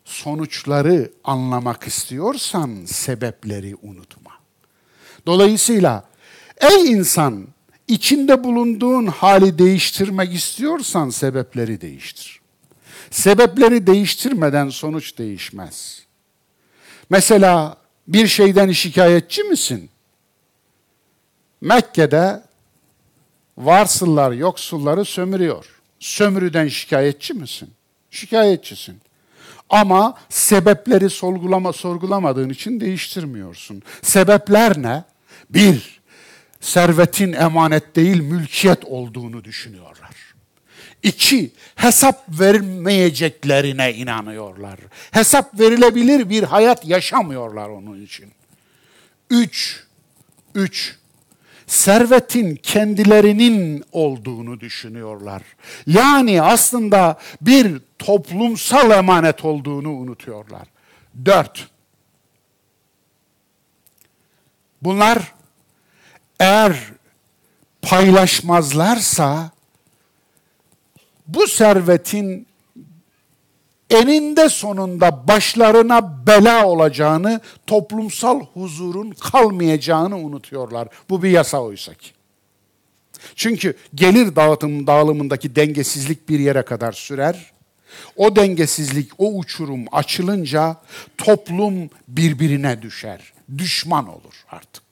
Sonuçları anlamak istiyorsan sebepleri unutma. Dolayısıyla ey insan, içinde bulunduğun hali değiştirmek istiyorsan sebepleri değiştir. Sebepleri değiştirmeden sonuç değişmez. Mesela bir şeyden şikayetçi misin? Mekke'de varsıllar yoksulları sömürüyor. Sömürüden şikayetçi misin? Şikayetçisin. Ama sebepleri sorgulama, sorgulamadığın için değiştirmiyorsun. Sebepler ne? Bir, servetin emanet değil mülkiyet olduğunu düşünüyorlar. İki, hesap vermeyeceklerine inanıyorlar. Hesap verilebilir bir hayat yaşamıyorlar onun için. Üç, üç, servetin kendilerinin olduğunu düşünüyorlar. Yani aslında bir toplumsal emanet olduğunu unutuyorlar. Dört, bunlar eğer paylaşmazlarsa bu servetin eninde sonunda başlarına bela olacağını, toplumsal huzurun kalmayacağını unutuyorlar. Bu bir yasa oysa ki. Çünkü gelir dağıtım dağılımındaki dengesizlik bir yere kadar sürer. O dengesizlik, o uçurum açılınca toplum birbirine düşer. Düşman olur artık.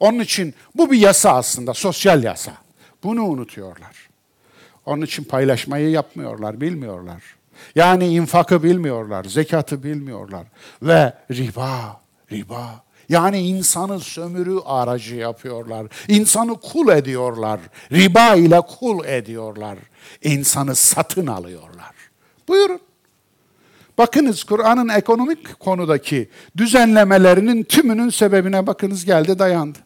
Onun için bu bir yasa aslında, sosyal yasa. Bunu unutuyorlar. Onun için paylaşmayı yapmıyorlar, bilmiyorlar. Yani infakı bilmiyorlar, zekatı bilmiyorlar. Ve riba, riba. Yani insanı sömürü aracı yapıyorlar. İnsanı kul ediyorlar. Riba ile kul ediyorlar. İnsanı satın alıyorlar. Buyurun. Bakınız Kur'an'ın ekonomik konudaki düzenlemelerinin tümünün sebebine bakınız geldi dayandı.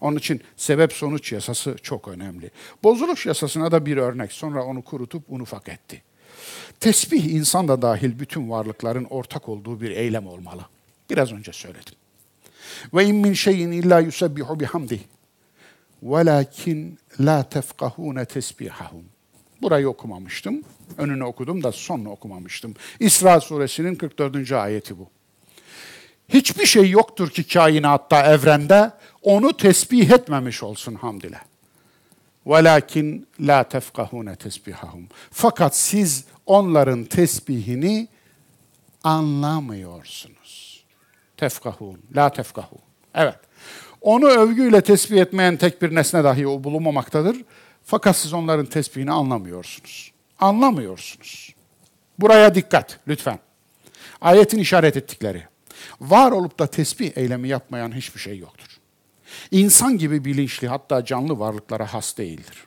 Onun için sebep sonuç yasası çok önemli. Bozuluş yasasına da bir örnek. Sonra onu kurutup unufak etti. Tesbih insan da dahil bütün varlıkların ortak olduğu bir eylem olmalı. Biraz önce söyledim. Ve in min şeyin illa yusebbihu bihamdih. Velakin la tefkahune tesbihahum. Burayı okumamıştım. Önünü okudum da sonunu okumamıştım. İsra suresinin 44. ayeti bu. Hiçbir şey yoktur ki kainatta, evrende onu tesbih etmemiş olsun hamd ile. Velakin la tefkahune tesbihahum. Fakat siz onların tesbihini anlamıyorsunuz. Tefkahun, la tefkahun. Evet. Onu övgüyle tesbih etmeyen tek bir nesne dahi o bulunmamaktadır. Fakat siz onların tesbihini anlamıyorsunuz. Anlamıyorsunuz. Buraya dikkat lütfen. Ayetin işaret ettikleri. Var olup da tesbih eylemi yapmayan hiçbir şey yoktur. İnsan gibi bilinçli hatta canlı varlıklara has değildir.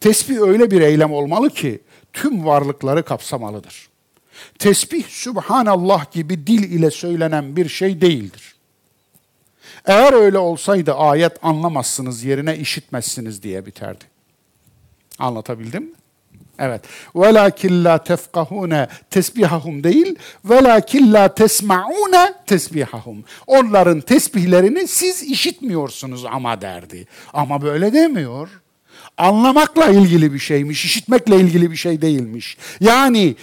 Tesbih öyle bir eylem olmalı ki tüm varlıkları kapsamalıdır. Tesbih Subhanallah gibi dil ile söylenen bir şey değildir. Eğer öyle olsaydı ayet anlamazsınız yerine işitmezsiniz diye biterdi. Anlatabildim mi? Evet. Velakin la tefkahune tesbihahum değil, velakin la tesmaune tesbihahum. Onların tesbihlerini siz işitmiyorsunuz ama derdi. Ama böyle demiyor. Anlamakla ilgili bir şeymiş, işitmekle ilgili bir şey değilmiş. Yani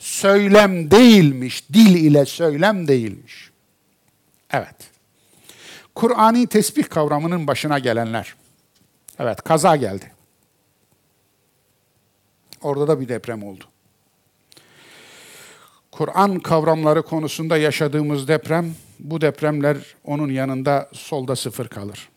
söylem değilmiş, dil ile söylem değilmiş. Evet. Kur'ani tesbih kavramının başına gelenler. Evet, kaza geldi. Orada da bir deprem oldu. Kur'an kavramları konusunda yaşadığımız deprem, bu depremler onun yanında solda sıfır kalır.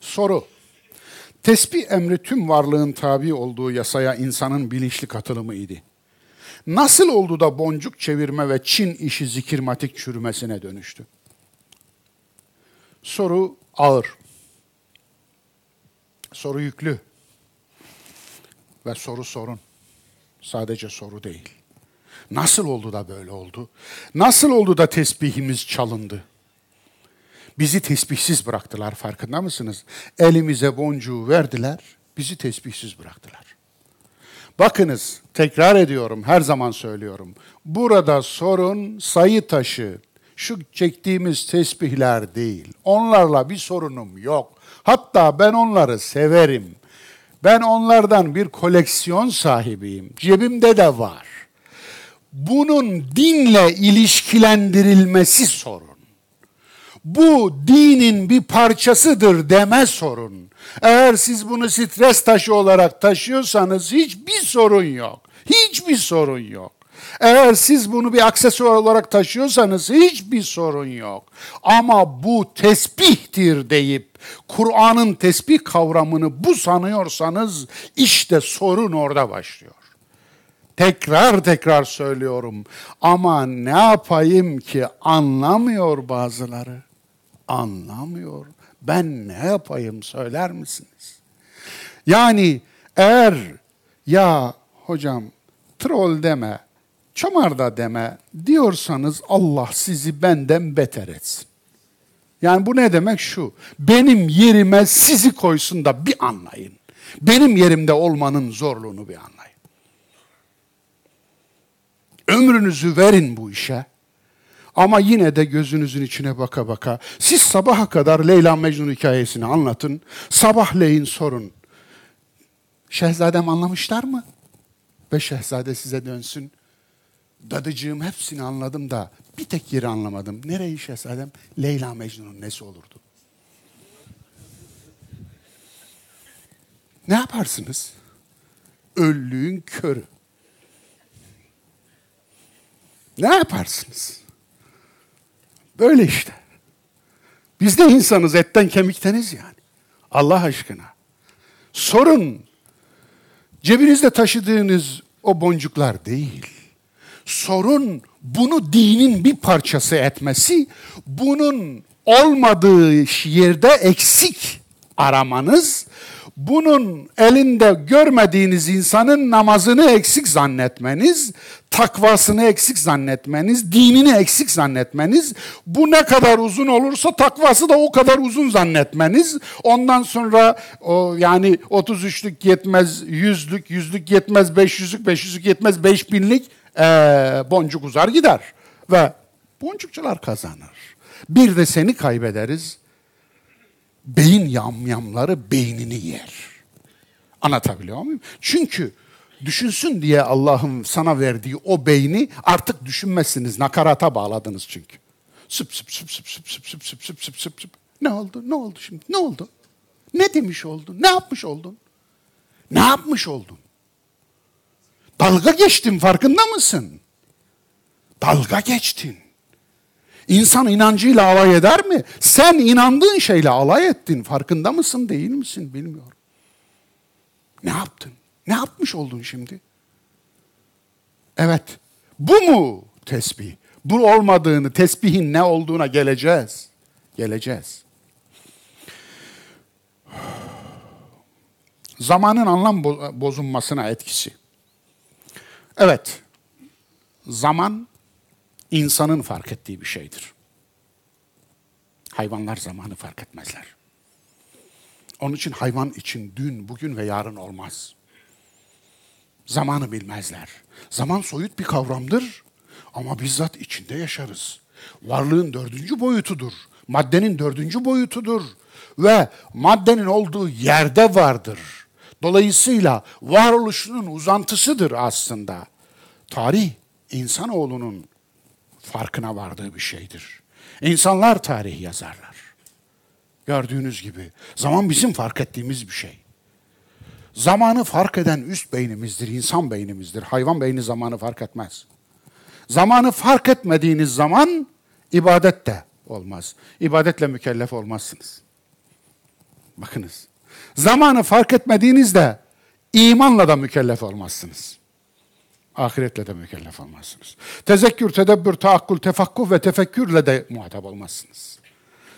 Soru. Tesbih emri tüm varlığın tabi olduğu yasaya insanın bilinçli katılımı idi. Nasıl oldu da boncuk çevirme ve Çin işi zikirmatik çürümesine dönüştü? Soru ağır. Soru yüklü. Ve soru sorun. Sadece soru değil. Nasıl oldu da böyle oldu? Nasıl oldu da tesbihimiz çalındı? Bizi tesbihsiz bıraktılar farkında mısınız? Elimize boncuğu verdiler, bizi tesbihsiz bıraktılar. Bakınız, tekrar ediyorum, her zaman söylüyorum. Burada sorun sayı taşı, şu çektiğimiz tesbihler değil. Onlarla bir sorunum yok. Hatta ben onları severim. Ben onlardan bir koleksiyon sahibiyim. Cebimde de var. Bunun dinle ilişkilendirilmesi sorun. Bu dinin bir parçasıdır deme sorun. Eğer siz bunu stres taşı olarak taşıyorsanız hiçbir sorun yok. Hiçbir sorun yok. Eğer siz bunu bir aksesuar olarak taşıyorsanız hiçbir sorun yok. Ama bu tesbihtir deyip Kur'an'ın tesbih kavramını bu sanıyorsanız işte sorun orada başlıyor. Tekrar tekrar söylüyorum ama ne yapayım ki anlamıyor bazıları. Anlamıyor ben ne yapayım söyler misiniz? Yani eğer ya hocam troll deme, çomarda deme diyorsanız Allah sizi benden beter etsin. Yani bu ne demek şu? Benim yerime sizi koysun da bir anlayın. Benim yerimde olmanın zorluğunu bir anlayın. Ömrünüzü verin bu işe. Ama yine de gözünüzün içine baka baka siz sabaha kadar Leyla Mecnun hikayesini anlatın. Sabahleyin sorun. Şehzadem anlamışlar mı? Ve şehzade size dönsün. Dadıcığım hepsini anladım da bir tek yeri anlamadım. Nereyi şehzadem? Leyla Mecnun'un nesi olurdu? Ne yaparsınız? Öllüğün körü. Ne yaparsınız? Böyle işte. Biz de insanız, etten kemikteniz yani. Allah aşkına. Sorun cebinizde taşıdığınız o boncuklar değil. Sorun bunu dinin bir parçası etmesi, bunun olmadığı yerde eksik aramanız, bunun elinde görmediğiniz insanın namazını eksik zannetmeniz, takvasını eksik zannetmeniz, dinini eksik zannetmeniz, bu ne kadar uzun olursa takvası da o kadar uzun zannetmeniz, ondan sonra o yani 33'lük yetmez, 100'lük, 100'lük yetmez, 500'lük, 500'lük yetmez, 5000'lik ee, boncuk uzar gider ve boncukçular kazanır. Bir de seni kaybederiz, beyin yamyamları beynini yer. Anlatabiliyor muyum? Çünkü düşünsün diye Allah'ın sana verdiği o beyni artık düşünmezsiniz. Nakarata bağladınız çünkü. Sıp sıp sıp sıp sıp sıp sıp sıp sıp sıp sıp sıp. Ne oldu? Ne oldu şimdi? Ne oldu? Ne demiş oldun? Ne yapmış oldun? Ne yapmış oldun? Dalga geçtin farkında mısın? Dalga geçtin. İnsan inancıyla alay eder mi? Sen inandığın şeyle alay ettin. Farkında mısın değil misin bilmiyorum. Ne yaptın? Ne yapmış oldun şimdi? Evet. Bu mu tesbih? Bu olmadığını, tesbihin ne olduğuna geleceğiz. Geleceğiz. Zamanın anlam bozulmasına etkisi. Evet. Zaman insanın fark ettiği bir şeydir. Hayvanlar zamanı fark etmezler. Onun için hayvan için dün, bugün ve yarın olmaz. Zamanı bilmezler. Zaman soyut bir kavramdır ama bizzat içinde yaşarız. Varlığın dördüncü boyutudur. Maddenin dördüncü boyutudur. Ve maddenin olduğu yerde vardır. Dolayısıyla varoluşunun uzantısıdır aslında. Tarih insanoğlunun farkına vardığı bir şeydir. İnsanlar tarih yazarlar. Gördüğünüz gibi zaman bizim fark ettiğimiz bir şey. Zamanı fark eden üst beynimizdir, insan beynimizdir. Hayvan beyni zamanı fark etmez. Zamanı fark etmediğiniz zaman ibadet de olmaz. İbadetle mükellef olmazsınız. Bakınız. Zamanı fark etmediğinizde imanla da mükellef olmazsınız. Ahiretle de mükellef olmazsınız. Tezekkür, tedebbür, taakkul, tefakkuh ve tefekkürle de muhatap olmazsınız.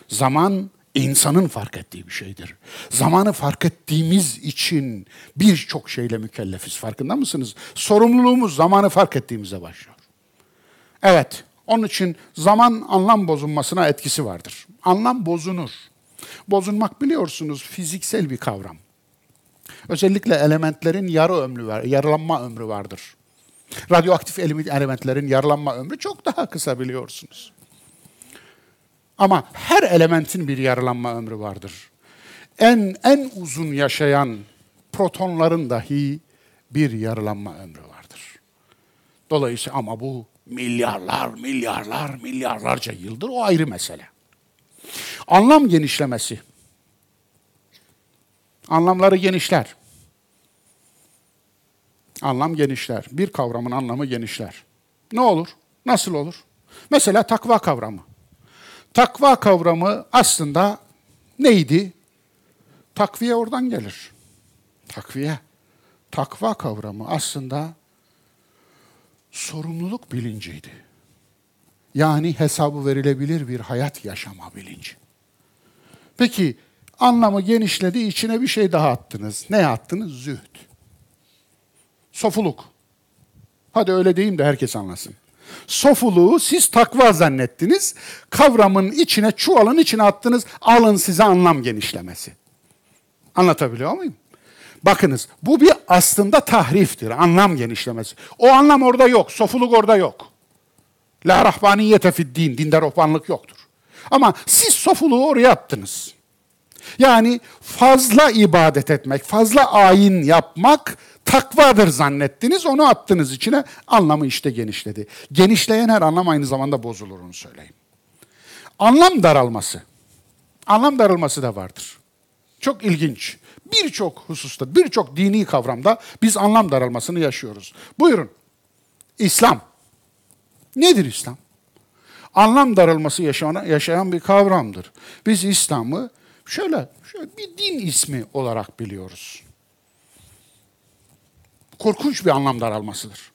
Zaman insanın fark ettiği bir şeydir. Zamanı fark ettiğimiz için birçok şeyle mükellefiz. Farkında mısınız? Sorumluluğumuz zamanı fark ettiğimizde başlıyor. Evet, onun için zaman anlam bozulmasına etkisi vardır. Anlam bozunur. Bozulmak biliyorsunuz fiziksel bir kavram. Özellikle elementlerin yarı ömrü var, yarılanma ömrü vardır. Radyoaktif elementlerin yarılanma ömrü çok daha kısa biliyorsunuz. Ama her elementin bir yarılanma ömrü vardır. En en uzun yaşayan protonların dahi bir yarılanma ömrü vardır. Dolayısıyla ama bu milyarlar, milyarlar, milyarlarca yıldır o ayrı mesele. Anlam genişlemesi. Anlamları genişler. Anlam genişler. Bir kavramın anlamı genişler. Ne olur? Nasıl olur? Mesela takva kavramı. Takva kavramı aslında neydi? Takviye oradan gelir. Takviye. Takva kavramı aslında sorumluluk bilinciydi. Yani hesabı verilebilir bir hayat yaşama bilinci. Peki anlamı genişledi, içine bir şey daha attınız. Ne attınız? Zühd. Sofuluk. Hadi öyle diyeyim de herkes anlasın. Sofuluğu siz takva zannettiniz. Kavramın içine, çuvalın içine attınız. Alın size anlam genişlemesi. Anlatabiliyor muyum? Bakınız bu bir aslında tahriftir, anlam genişlemesi. O anlam orada yok, sofuluk orada yok. La rahbaniyete fid din, dinde ruhbanlık yoktur. Ama siz sofuluğu oraya attınız. Yani fazla ibadet etmek, fazla ayin yapmak takvadır zannettiniz, onu attınız içine, anlamı işte genişledi. Genişleyen her anlam aynı zamanda bozulur onu söyleyeyim. Anlam daralması. Anlam daralması da vardır. Çok ilginç. Birçok hususta, birçok dini kavramda biz anlam daralmasını yaşıyoruz. Buyurun. İslam. Nedir İslam? Anlam daralması yaşayan, yaşayan bir kavramdır. Biz İslam'ı şöyle, şöyle bir din ismi olarak biliyoruz. Korkunç bir anlam daralmasıdır.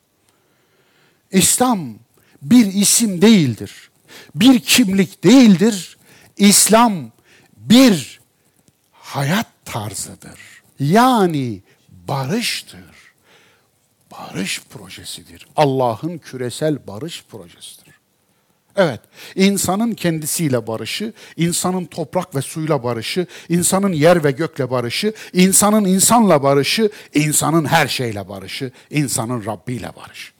İslam bir isim değildir. Bir kimlik değildir. İslam bir hayat tarzıdır. Yani barıştır. Barış projesidir. Allah'ın küresel barış projesidir. Evet, insanın kendisiyle barışı, insanın toprak ve suyla barışı, insanın yer ve gökle barışı, insanın insanla barışı, insanın her şeyle barışı, insanın Rabbi ile barışı.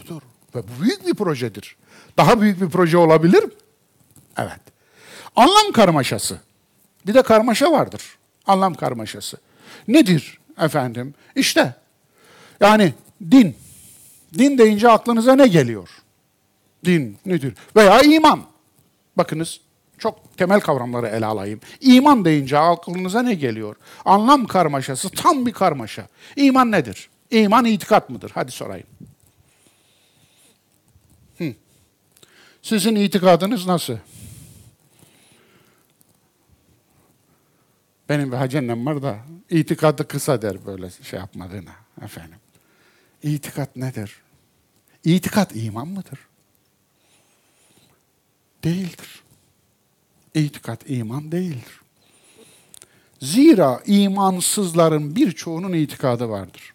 Budur. Ve bu büyük bir projedir. Daha büyük bir proje olabilir mi? Evet. Anlam karmaşası. Bir de karmaşa vardır. Anlam karmaşası. Nedir efendim? İşte yani din. Din deyince aklınıza ne geliyor? Din nedir? Veya iman. Bakınız çok temel kavramları ele alayım. İman deyince aklınıza ne geliyor? Anlam karmaşası tam bir karmaşa. İman nedir? İman itikat mıdır? Hadi sorayım. Hı. Sizin itikadınız nasıl? Benim bir hacennem var da itikadı kısa der böyle şey yapmadığına efendim. İtikat nedir? İtikat iman mıdır? Değildir. İtikat iman değildir. Zira imansızların birçoğunun itikadı vardır.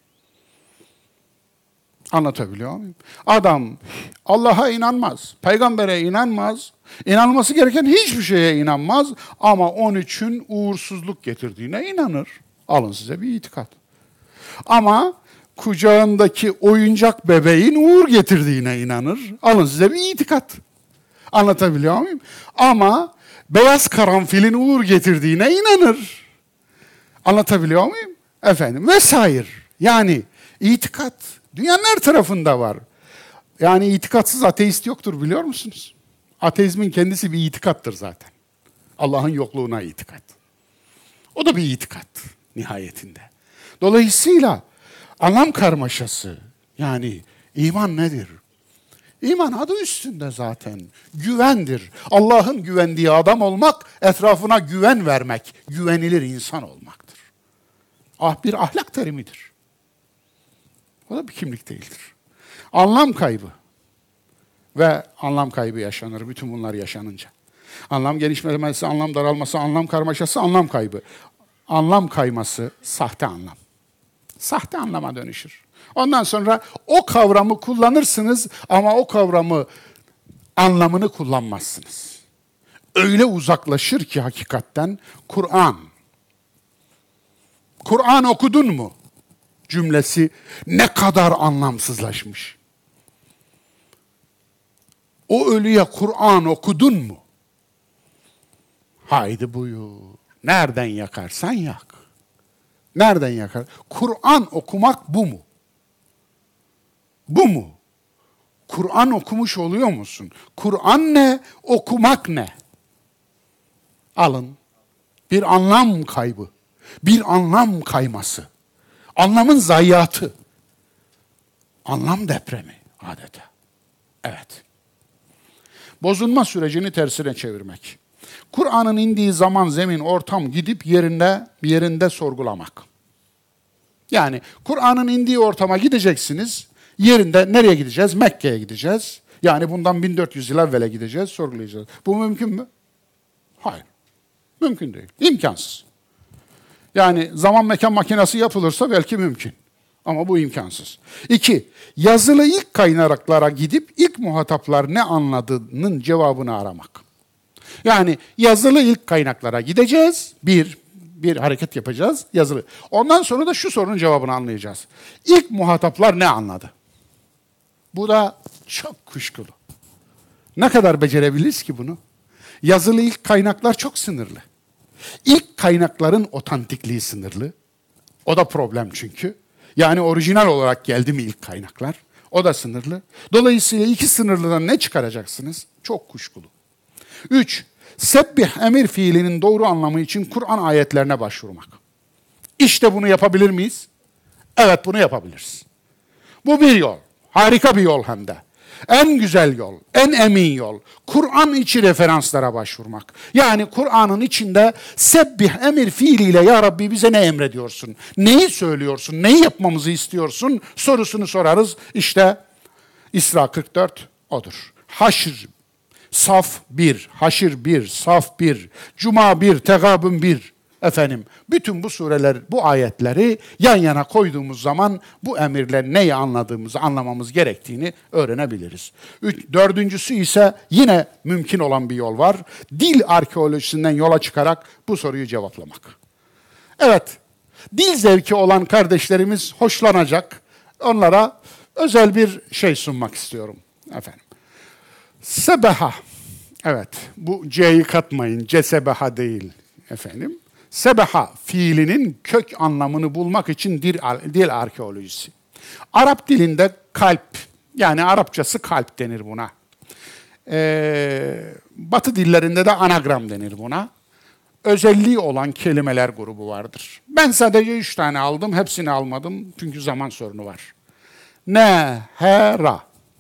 Anlatabiliyor muyum? Adam Allah'a inanmaz, peygambere inanmaz, inanması gereken hiçbir şeye inanmaz ama onun için uğursuzluk getirdiğine inanır. Alın size bir itikat. Ama kucağındaki oyuncak bebeğin uğur getirdiğine inanır. Alın size bir itikat. Anlatabiliyor muyum? Ama beyaz karanfilin uğur getirdiğine inanır. Anlatabiliyor muyum? Efendim vesaire. Yani itikat dünyanın her tarafında var. Yani itikatsız ateist yoktur biliyor musunuz? Ateizmin kendisi bir itikattır zaten. Allah'ın yokluğuna itikat. O da bir itikat nihayetinde. Dolayısıyla anlam karmaşası yani iman nedir? İman adı üstünde zaten. Güvendir. Allah'ın güvendiği adam olmak, etrafına güven vermek, güvenilir insan olmaktır. Ah bir ahlak terimidir. O da bir kimlik değildir. Anlam kaybı. Ve anlam kaybı yaşanır bütün bunlar yaşanınca. Anlam genişlemesi, anlam daralması, anlam karmaşası, anlam kaybı. Anlam kayması sahte anlam. Sahte anlama dönüşür. Ondan sonra o kavramı kullanırsınız ama o kavramı anlamını kullanmazsınız. Öyle uzaklaşır ki hakikatten Kur'an. Kur'an okudun mu? Cümlesi ne kadar anlamsızlaşmış. O ölüye Kur'an okudun mu? Haydi buyur. Nereden yakarsan yak. Nereden yakar? Kur'an okumak bu mu? Bu mu? Kur'an okumuş oluyor musun? Kur'an ne? Okumak ne? Alın. Bir anlam kaybı. Bir anlam kayması. Anlamın zayiatı. Anlam depremi adeta. Evet. Bozulma sürecini tersine çevirmek. Kur'an'ın indiği zaman, zemin, ortam gidip yerinde yerinde sorgulamak. Yani Kur'an'ın indiği ortama gideceksiniz. Yerinde nereye gideceğiz? Mekke'ye gideceğiz. Yani bundan 1400 yıl evvele gideceğiz, sorgulayacağız. Bu mümkün mü? Hayır. Mümkün değil. İmkansız. Yani zaman mekan makinesi yapılırsa belki mümkün. Ama bu imkansız. İki, yazılı ilk kaynaklara gidip ilk muhataplar ne anladığının cevabını aramak. Yani yazılı ilk kaynaklara gideceğiz. Bir, bir hareket yapacağız yazılı. Ondan sonra da şu sorunun cevabını anlayacağız. İlk muhataplar ne anladı? Bu da çok kuşkulu. Ne kadar becerebiliriz ki bunu? Yazılı ilk kaynaklar çok sınırlı. İlk kaynakların otantikliği sınırlı. O da problem çünkü. Yani orijinal olarak geldi mi ilk kaynaklar? O da sınırlı. Dolayısıyla iki sınırlıdan ne çıkaracaksınız? Çok kuşkulu. Üç, sebbih emir fiilinin doğru anlamı için Kur'an ayetlerine başvurmak. İşte bunu yapabilir miyiz? Evet bunu yapabiliriz. Bu bir yol. Harika bir yol hem de. En güzel yol, en emin yol. Kur'an içi referanslara başvurmak. Yani Kur'an'ın içinde sebbih emir fiiliyle ya Rabbi bize ne emrediyorsun? Neyi söylüyorsun? Neyi yapmamızı istiyorsun? Sorusunu sorarız. İşte İsra 44 odur. Haşr Saf 1, Haşir 1, Saf 1, Cuma 1, Tegabun 1. Efendim bütün bu sureler, bu ayetleri yan yana koyduğumuz zaman bu emirle neyi anladığımızı, anlamamız gerektiğini öğrenebiliriz. Üç, dördüncüsü ise yine mümkün olan bir yol var. Dil arkeolojisinden yola çıkarak bu soruyu cevaplamak. Evet, dil zevki olan kardeşlerimiz hoşlanacak. Onlara özel bir şey sunmak istiyorum efendim. Sebeha. Evet, bu C'yi katmayın. Cesebeha değil efendim. Sebeha fiilinin kök anlamını bulmak için dil, dil arkeolojisi. Arap dilinde kalp, yani Arapçası kalp denir buna. Ee, batı dillerinde de anagram denir buna. Özelliği olan kelimeler grubu vardır. Ben sadece üç tane aldım, hepsini almadım çünkü zaman sorunu var. Nehera.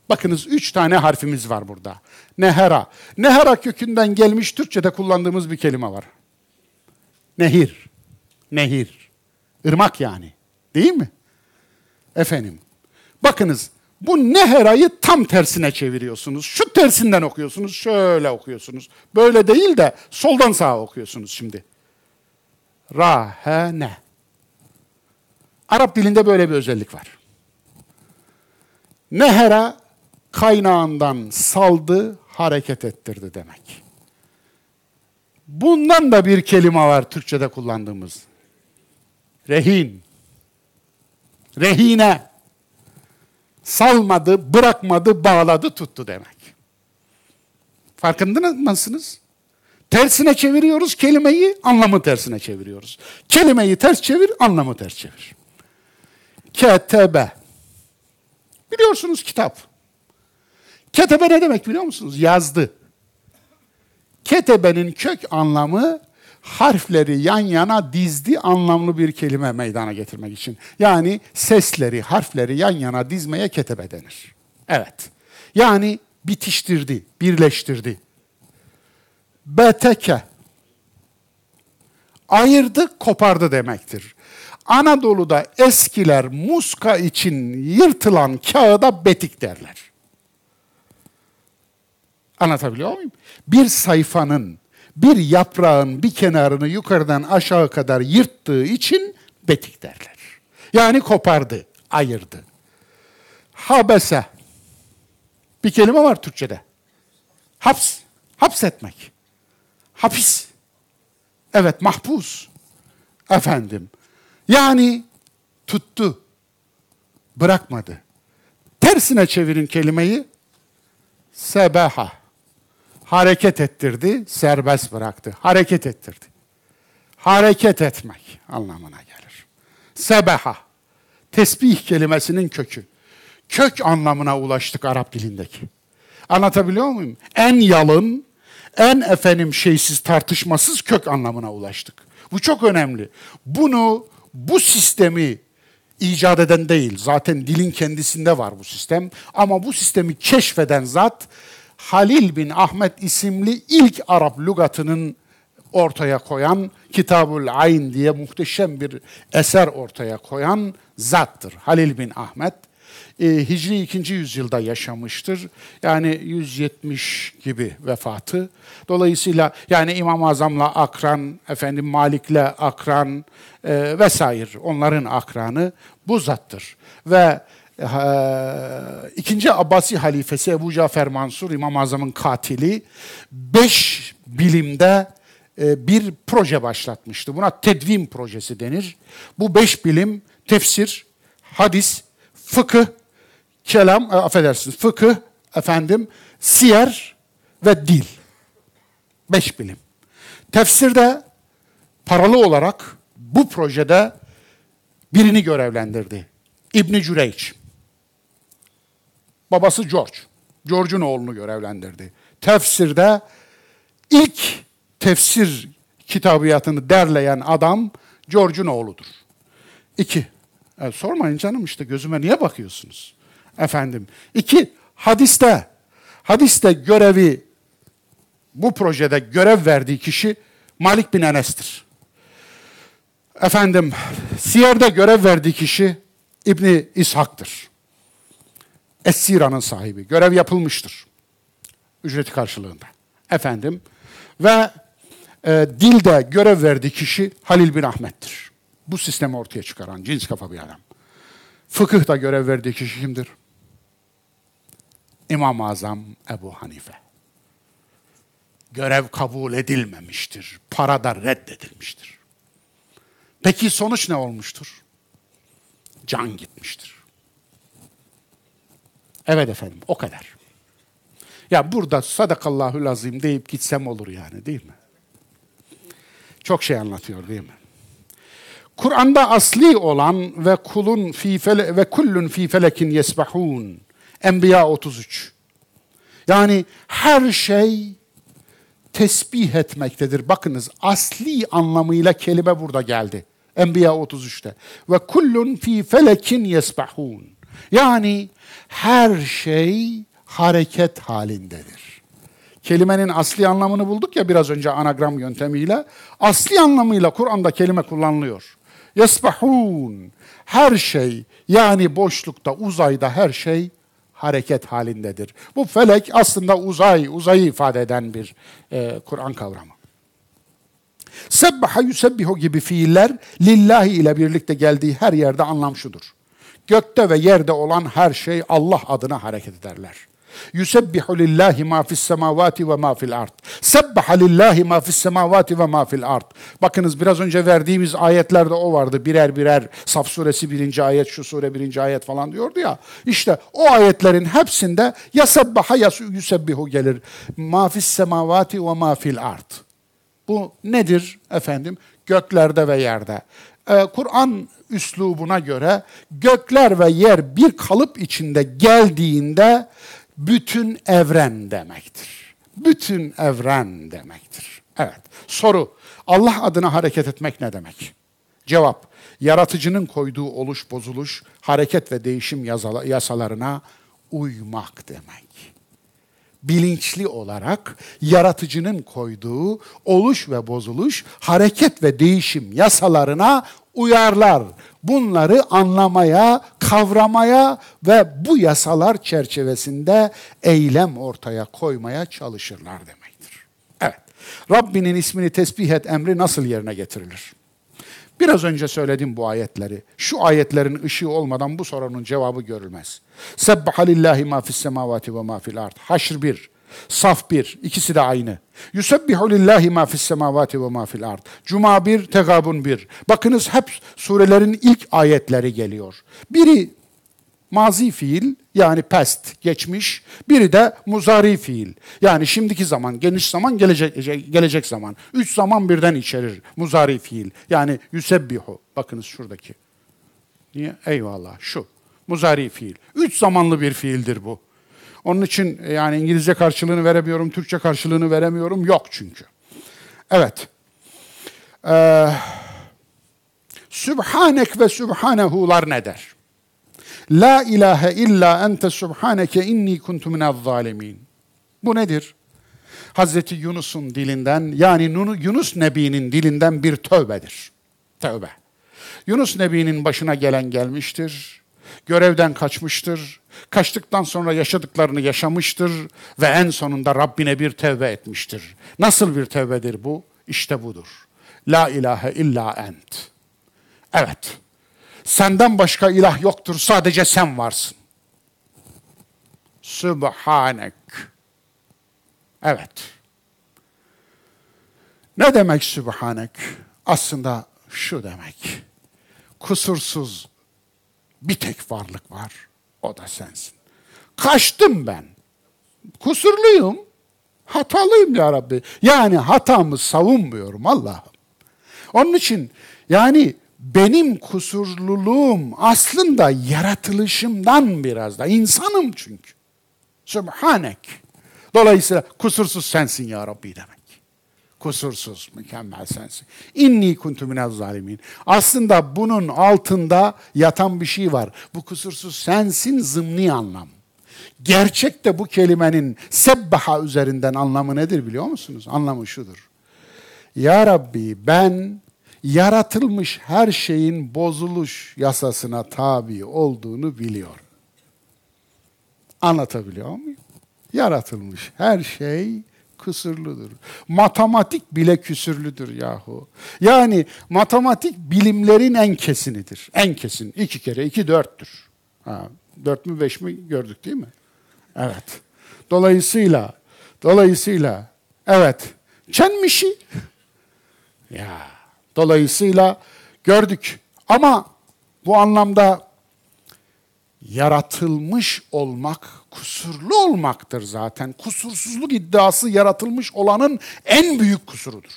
Bakınız üç tane harfimiz var burada. Nehera. Nehera kökünden gelmiş Türkçe'de kullandığımız bir kelime var. Nehir. Nehir. Irmak yani. Değil mi? Efendim. Bakınız bu neherayı tam tersine çeviriyorsunuz. Şu tersinden okuyorsunuz, şöyle okuyorsunuz. Böyle değil de soldan sağa okuyorsunuz şimdi. Rahene. Arap dilinde böyle bir özellik var. Nehera kaynağından saldı, hareket ettirdi demek. Bundan da bir kelime var Türkçe'de kullandığımız. Rehin. Rehine. Salmadı, bırakmadı, bağladı, tuttu demek. Farkında mısınız? Tersine çeviriyoruz kelimeyi, anlamı tersine çeviriyoruz. Kelimeyi ters çevir, anlamı ters çevir. Ketebe. Biliyorsunuz kitap. Ketebe ne demek biliyor musunuz? Yazdı. Ketebenin kök anlamı harfleri yan yana dizdi anlamlı bir kelime meydana getirmek için. Yani sesleri, harfleri yan yana dizmeye ketebe denir. Evet. Yani bitiştirdi, birleştirdi. Beteke. Ayırdı, kopardı demektir. Anadolu'da eskiler muska için yırtılan kağıda betik derler. Anlatabiliyor muyum? Bir sayfanın, bir yaprağın bir kenarını yukarıdan aşağı kadar yırttığı için betik derler. Yani kopardı, ayırdı. Habese. Bir kelime var Türkçe'de. Haps, hapsetmek. Hapis. Evet, mahpus. Efendim. Yani tuttu, bırakmadı. Tersine çevirin kelimeyi. Sebaha hareket ettirdi, serbest bıraktı. Hareket ettirdi. Hareket etmek anlamına gelir. Sebeha, tesbih kelimesinin kökü. Kök anlamına ulaştık Arap dilindeki. Anlatabiliyor muyum? En yalın, en efendim şeysiz, tartışmasız kök anlamına ulaştık. Bu çok önemli. Bunu, bu sistemi icat eden değil. Zaten dilin kendisinde var bu sistem. Ama bu sistemi keşfeden zat Halil bin Ahmet isimli ilk Arap lügatının ortaya koyan, Kitabul Ayn diye muhteşem bir eser ortaya koyan zattır. Halil bin Ahmet. E, Hicri 2. yüzyılda yaşamıştır. Yani 170 gibi vefatı. Dolayısıyla yani İmam-ı Azam'la akran, efendim Malik'le akran e, vesaire onların akranı bu zattır. Ve ikinci Abbasi halifesi Ebu Cafer Mansur, İmam Azam'ın katili, beş bilimde e, bir proje başlatmıştı. Buna tedvim projesi denir. Bu beş bilim tefsir, hadis, fıkıh, kelam, e, affedersiniz, fıkıh, efendim, siyer ve dil. Beş bilim. Tefsirde paralı olarak bu projede birini görevlendirdi. İbni Cüreyç. Babası George. George'un oğlunu görevlendirdi. Tefsirde ilk tefsir kitabiyatını derleyen adam George'un oğludur. İki, e, sormayın canım işte gözüme niye bakıyorsunuz? Efendim. İki, hadiste, hadiste görevi, bu projede görev verdiği kişi Malik bin Enes'tir. Efendim, Siyer'de görev verdiği kişi İbni İshak'tır. Es-Sira'nın sahibi. Görev yapılmıştır. Ücreti karşılığında. Efendim, ve e, dilde görev verdiği kişi Halil bin Ahmet'tir. Bu sistemi ortaya çıkaran cins kafa bir adam. Fıkıhta görev verdiği kişi kimdir? İmam-ı Azam Ebu Hanife. Görev kabul edilmemiştir. Para da reddedilmiştir. Peki sonuç ne olmuştur? Can gitmiştir. Evet efendim, o kadar. Ya burada sadakallahu lazim deyip gitsem olur yani değil mi? Çok şey anlatıyor değil mi? Kur'an'da asli olan ve kulun fi fele, ve kullun fi felekin yesbahun. Enbiya 33. Yani her şey tesbih etmektedir. Bakınız asli anlamıyla kelime burada geldi. Enbiya 33'te. Ve kullun fi felekin yesbahun. Yani her şey hareket halindedir. Kelimenin asli anlamını bulduk ya biraz önce anagram yöntemiyle. Asli anlamıyla Kur'an'da kelime kullanılıyor. Yesbahun. Her şey yani boşlukta, uzayda her şey hareket halindedir. Bu felek aslında uzay, uzayı ifade eden bir e, Kur'an kavramı. Sebbaha yusebbihu gibi fiiller lillahi ile birlikte geldiği her yerde anlam şudur. Gökte ve yerde olan her şey Allah adına hareket ederler. Yusebbihu lillahi ma fis semavati ve ma fil ard. Sebbaha lillahi ma fis semavati ve ma fil ard. Bakınız biraz önce verdiğimiz ayetlerde o vardı. Birer birer Saf suresi birinci ayet, şu sure birinci ayet falan diyordu ya. İşte o ayetlerin hepsinde ya sebbaha ya yusebbihu gelir. Ma fis semavati ve ma fil ard. Bu nedir efendim? Göklerde ve yerde. Ee, Kur'an üslubuna göre gökler ve yer bir kalıp içinde geldiğinde bütün evren demektir. Bütün evren demektir. Evet. Soru. Allah adına hareket etmek ne demek? Cevap. Yaratıcının koyduğu oluş bozuluş, hareket ve değişim yasalarına uymak demek. Bilinçli olarak yaratıcının koyduğu oluş ve bozuluş, hareket ve değişim yasalarına uyarlar. Bunları anlamaya, kavramaya ve bu yasalar çerçevesinde eylem ortaya koymaya çalışırlar demektir. Evet. Rabbinin ismini tesbih et emri nasıl yerine getirilir? Biraz önce söyledim bu ayetleri. Şu ayetlerin ışığı olmadan bu sorunun cevabı görülmez. Sebbaha lillahi ma fis semavati ve ma fil ard. Haşr 1. Saf bir, ikisi de aynı. Yusebbihu lillahi ma fis semavati ve ma fil ard. Cuma bir, Tegabun bir. Bakınız hep surelerin ilk ayetleri geliyor. Biri mazi fiil yani past, geçmiş. Biri de muzari fiil. Yani şimdiki zaman, geniş zaman, gelecek, gelecek zaman. Üç zaman birden içerir muzari fiil. Yani yusebbihu. Bakınız şuradaki. Niye? Eyvallah şu. Muzari fiil. Üç zamanlı bir fiildir bu. Onun için e, yani İngilizce karşılığını veremiyorum, Türkçe karşılığını veremiyorum. Yok çünkü. Evet. Ee, Sübhanek ve Sübhanehu'lar ne der? La ilahe illa ente subhaneke inni kuntu minez zalimin. Bu nedir? Hazreti Yunus'un dilinden yani Yunus Nebi'nin dilinden bir tövbedir. Tövbe. Yunus Nebi'nin başına gelen gelmiştir. Görevden kaçmıştır. Kaçtıktan sonra yaşadıklarını yaşamıştır ve en sonunda Rabbine bir tevbe etmiştir. Nasıl bir tevbedir bu? İşte budur. La ilahe illa ent. Evet. Senden başka ilah yoktur, sadece sen varsın. Sübhanek. Evet. Ne demek Sübhanek? Aslında şu demek. Kusursuz bir tek varlık var. O da sensin. Kaçtım ben. Kusurluyum. hatalıyım ya Rabbi. Yani hatamı savunmuyorum Allah'ım. Onun için yani benim kusurluluğum aslında yaratılışımdan biraz da. insanım çünkü. Sübhanek. Dolayısıyla kusursuz sensin ya Rabbi demek. Kusursuz, mükemmel sensin. İnni kuntu minez zalimin. Aslında bunun altında yatan bir şey var. Bu kusursuz sensin zımni anlam. Gerçekte bu kelimenin sebbaha üzerinden anlamı nedir biliyor musunuz? Anlamı şudur. Ya Rabbi ben yaratılmış her şeyin bozuluş yasasına tabi olduğunu biliyorum. Anlatabiliyor muyum? Yaratılmış her şey kusurludur. Matematik bile küsürlüdür yahu. Yani matematik bilimlerin en kesinidir. En kesin. İki kere iki dörttür. Ha, dört mü beş mi gördük değil mi? Evet. Dolayısıyla, dolayısıyla evet. Çenmişi. Ya. Dolayısıyla gördük. Ama bu anlamda yaratılmış olmak kusurlu olmaktır zaten. Kusursuzluk iddiası yaratılmış olanın en büyük kusurudur.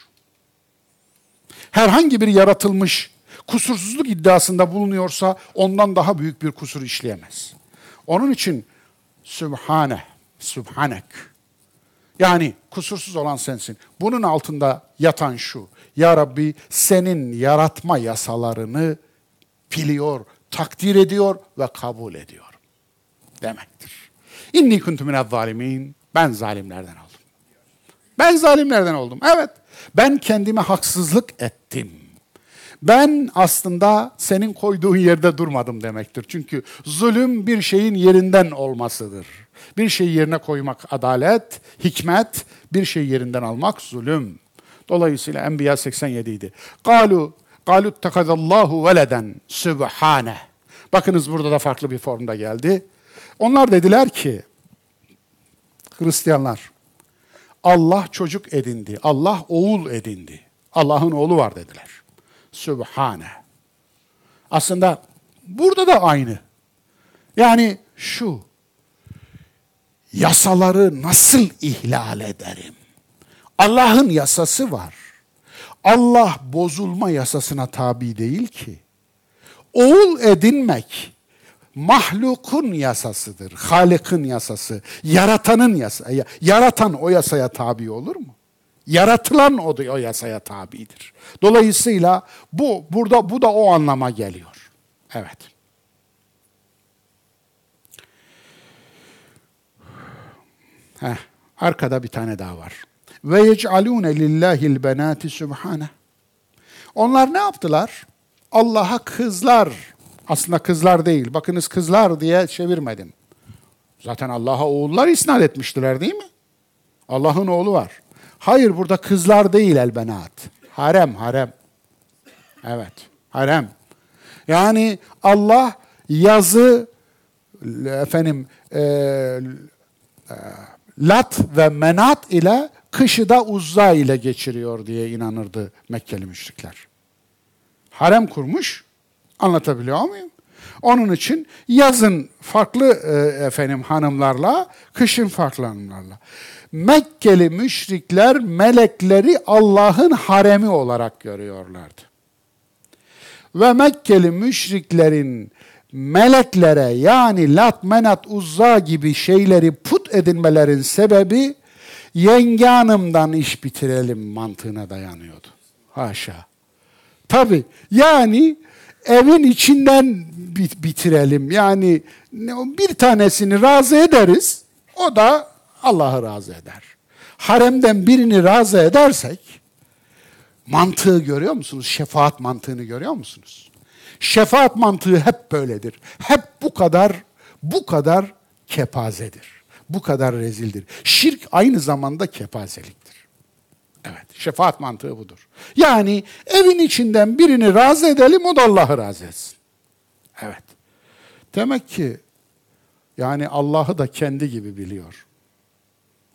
Herhangi bir yaratılmış kusursuzluk iddiasında bulunuyorsa ondan daha büyük bir kusur işleyemez. Onun için Sübhane, Sübhanek. Yani kusursuz olan sensin. Bunun altında yatan şu. Ya Rabbi senin yaratma yasalarını biliyor, takdir ediyor ve kabul ediyor demektir. İnni kuntu minez zalimin. Ben zalimlerden oldum. Ben zalimlerden oldum. Evet. Ben kendime haksızlık ettim. Ben aslında senin koyduğun yerde durmadım demektir. Çünkü zulüm bir şeyin yerinden olmasıdır. Bir şeyi yerine koymak adalet, hikmet, bir şeyi yerinden almak zulüm. Dolayısıyla Enbiya 87 idi. Galu Galu tekadallahu veleden sübhane. Bakınız burada da farklı bir formda geldi. Onlar dediler ki Hristiyanlar Allah çocuk edindi. Allah oğul edindi. Allah'ın oğlu var dediler. Sübhane. Aslında burada da aynı. Yani şu. Yasaları nasıl ihlal ederim? Allah'ın yasası var. Allah bozulma yasasına tabi değil ki. Oğul edinmek mahlukun yasasıdır. Halik'in yasası, yaratanın yasası. Yaratan o yasaya tabi olur mu? Yaratılan o, o yasaya tabidir. Dolayısıyla bu burada bu da o anlama geliyor. Evet. Heh, arkada bir tane daha var. Ve yec'alûne lillâhil benâti sübhâne. Onlar ne yaptılar? Allah'a kızlar, aslında kızlar değil, bakınız kızlar diye çevirmedim. Zaten Allah'a oğullar isnat etmiştiler değil mi? Allah'ın oğlu var. Hayır burada kızlar değil elbenat. Harem, harem. Evet, harem. Yani Allah yazı efendim e, e, lat ve menat ile kışı da uzza ile geçiriyor diye inanırdı Mekkeli müşrikler. Harem kurmuş, anlatabiliyor muyum? Onun için yazın farklı e, efendim hanımlarla, kışın farklı hanımlarla. Mekkeli müşrikler melekleri Allah'ın haremi olarak görüyorlardı. Ve Mekkeli müşriklerin meleklere yani Lat, Menat, Uzza gibi şeyleri put edinmelerin sebebi yenge hanımdan iş bitirelim mantığına dayanıyordu. Haşa. Tabi yani evin içinden bitirelim. Yani bir tanesini razı ederiz. O da Allah'ı razı eder. Haremden birini razı edersek mantığı görüyor musunuz? Şefaat mantığını görüyor musunuz? Şefaat mantığı hep böyledir. Hep bu kadar bu kadar kepazedir. Bu kadar rezildir. Şirk aynı zamanda kepazeliktir. Evet, şefaat mantığı budur. Yani evin içinden birini razı edelim, o da Allah'ı razı etsin. Evet. Demek ki yani Allah'ı da kendi gibi biliyor.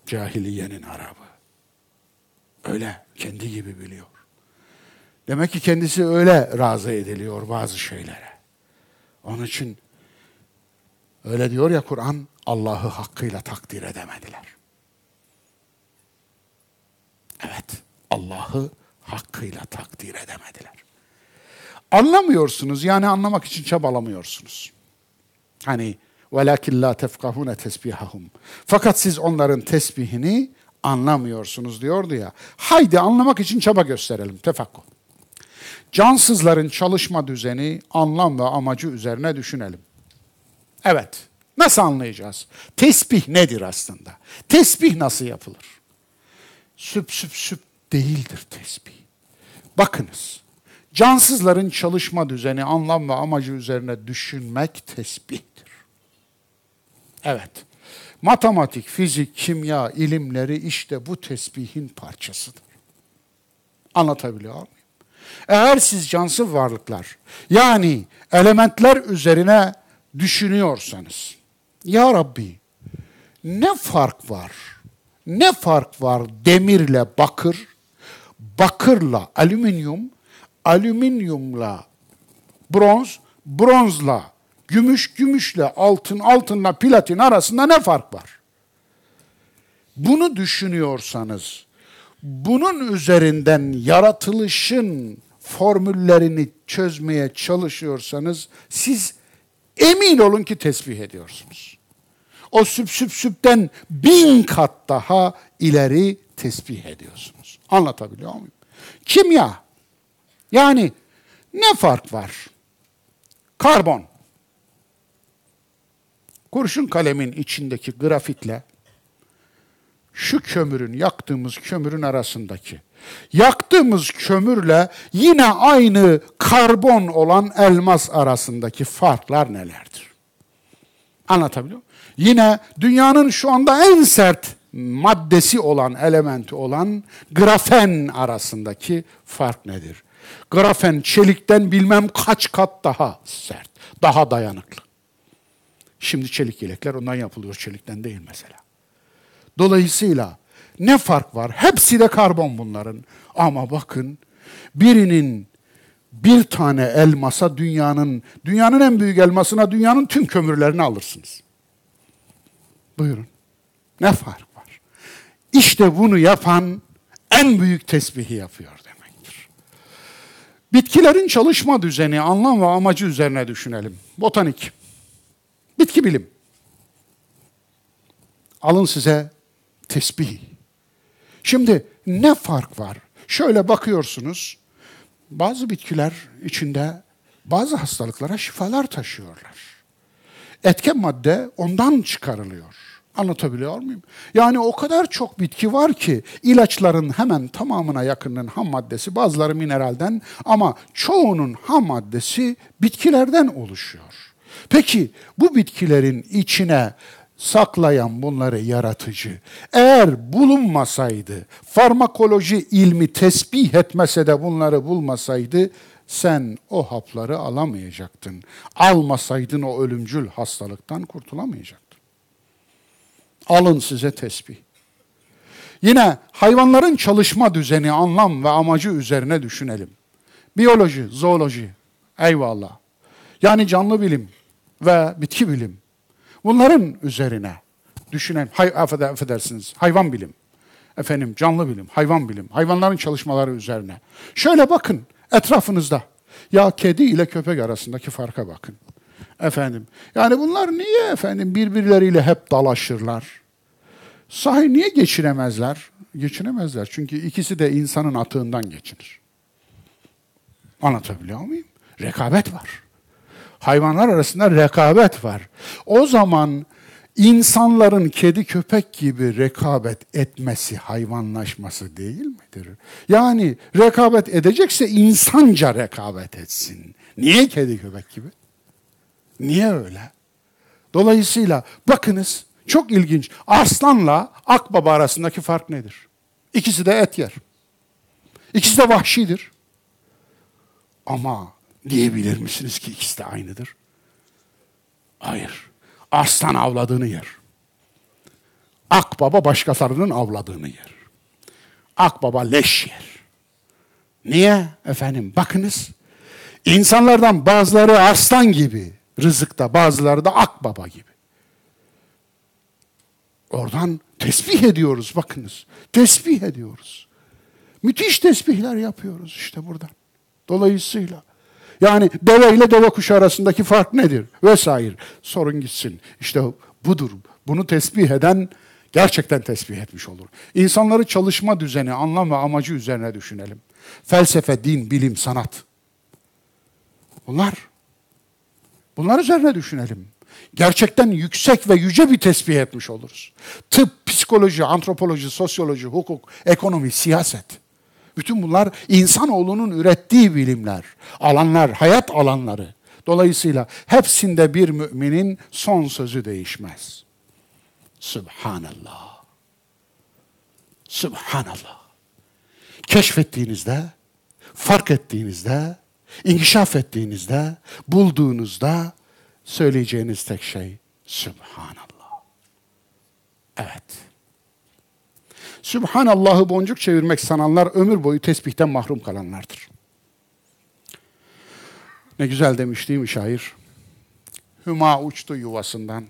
Cahiliyenin Arabı. Öyle, kendi gibi biliyor. Demek ki kendisi öyle razı ediliyor bazı şeylere. Onun için öyle diyor ya Kur'an, Allah'ı hakkıyla takdir edemediler. Allah'ı hakkıyla takdir edemediler. Anlamıyorsunuz yani anlamak için çabalamıyorsunuz. Hani velakin la tefkahune tesbihahum. Fakat siz onların tesbihini anlamıyorsunuz diyordu ya. Haydi anlamak için çaba gösterelim. Tefakkuh. Cansızların çalışma düzeni, anlam ve amacı üzerine düşünelim. Evet. Nasıl anlayacağız? Tesbih nedir aslında? Tesbih nasıl yapılır? Süp süp süp değildir tesbih. Bakınız. Cansızların çalışma düzeni, anlam ve amacı üzerine düşünmek tesbihtir. Evet. Matematik, fizik, kimya ilimleri işte bu tesbihin parçasıdır. Anlatabiliyor muyum? Eğer siz cansız varlıklar, yani elementler üzerine düşünüyorsanız, Ya Rabbi ne fark var? Ne fark var demirle bakır, bakırla alüminyum, alüminyumla bronz, bronzla gümüş, gümüşle altın, altınla platin arasında ne fark var? Bunu düşünüyorsanız, bunun üzerinden yaratılışın formüllerini çözmeye çalışıyorsanız siz emin olun ki tesbih ediyorsunuz. O süp süp süpten bin kat daha ileri tesbih ediyorsunuz. Anlatabiliyor muyum? Kimya. Yani ne fark var? Karbon. Kurşun kalemin içindeki grafitle şu kömürün, yaktığımız kömürün arasındaki yaktığımız kömürle yine aynı karbon olan elmas arasındaki farklar nelerdir? Anlatabiliyor muyum? Yine dünyanın şu anda en sert maddesi olan, elementi olan grafen arasındaki fark nedir? Grafen çelikten bilmem kaç kat daha sert, daha dayanıklı. Şimdi çelik yelekler ondan yapılıyor, çelikten değil mesela. Dolayısıyla ne fark var? Hepsi de karbon bunların. Ama bakın birinin bir tane elmasa dünyanın, dünyanın en büyük elmasına dünyanın tüm kömürlerini alırsınız. Buyurun. Ne fark var? İşte bunu yapan en büyük tesbihi yapıyor demektir. Bitkilerin çalışma düzeni, anlam ve amacı üzerine düşünelim. Botanik. Bitki bilim. Alın size tesbih. Şimdi ne fark var? Şöyle bakıyorsunuz. Bazı bitkiler içinde bazı hastalıklara şifalar taşıyorlar. Etken madde ondan çıkarılıyor. Anlatabiliyor muyum? Yani o kadar çok bitki var ki ilaçların hemen tamamına yakınının ham maddesi bazıları mineralden ama çoğunun ham maddesi bitkilerden oluşuyor. Peki bu bitkilerin içine saklayan bunları yaratıcı. Eğer bulunmasaydı, farmakoloji ilmi tesbih etmese de bunları bulmasaydı, sen o hapları alamayacaktın. Almasaydın o ölümcül hastalıktan kurtulamayacaktın. Alın size tesbih. Yine hayvanların çalışma düzeni, anlam ve amacı üzerine düşünelim. Biyoloji, zooloji, eyvallah. Yani canlı bilim ve bitki bilim Bunların üzerine düşünen, hay, affedersiniz, hayvan bilim, efendim canlı bilim, hayvan bilim, hayvanların çalışmaları üzerine. Şöyle bakın etrafınızda. Ya kedi ile köpek arasındaki farka bakın. Efendim, yani bunlar niye efendim birbirleriyle hep dalaşırlar? Sahi niye geçinemezler? Geçinemezler çünkü ikisi de insanın atığından geçinir. Anlatabiliyor muyum? Rekabet var hayvanlar arasında rekabet var. O zaman insanların kedi köpek gibi rekabet etmesi hayvanlaşması değil midir? Yani rekabet edecekse insanca rekabet etsin. Niye kedi köpek gibi? Niye öyle? Dolayısıyla bakınız çok ilginç. Aslanla akbaba arasındaki fark nedir? İkisi de et yer. İkisi de vahşidir. Ama Diyebilir misiniz ki ikisi de aynıdır? Hayır. Aslan avladığını yer. Akbaba başkalarının avladığını yer. Akbaba leş yer. Niye? Efendim bakınız. İnsanlardan bazıları aslan gibi rızıkta, bazıları da akbaba gibi. Oradan tesbih ediyoruz bakınız. Tesbih ediyoruz. Müthiş tesbihler yapıyoruz işte buradan. Dolayısıyla. Yani deve ile deve kuşu arasındaki fark nedir? Vesaire. Sorun gitsin. İşte budur. Bunu tesbih eden gerçekten tesbih etmiş olur. İnsanları çalışma düzeni, anlam ve amacı üzerine düşünelim. Felsefe, din, bilim, sanat. Bunlar. Bunlar üzerine düşünelim. Gerçekten yüksek ve yüce bir tesbih etmiş oluruz. Tıp, psikoloji, antropoloji, sosyoloji, hukuk, ekonomi, siyaset. Bütün bunlar insanoğlunun ürettiği bilimler, alanlar, hayat alanları. Dolayısıyla hepsinde bir müminin son sözü değişmez. Subhanallah. Subhanallah. Keşfettiğinizde, fark ettiğinizde, inkişaf ettiğinizde, bulduğunuzda söyleyeceğiniz tek şey Subhanallah. Evet. Sübhanallah'ı boncuk çevirmek sananlar ömür boyu tesbihten mahrum kalanlardır. Ne güzel demiş değil mi şair? Hüma uçtu yuvasından,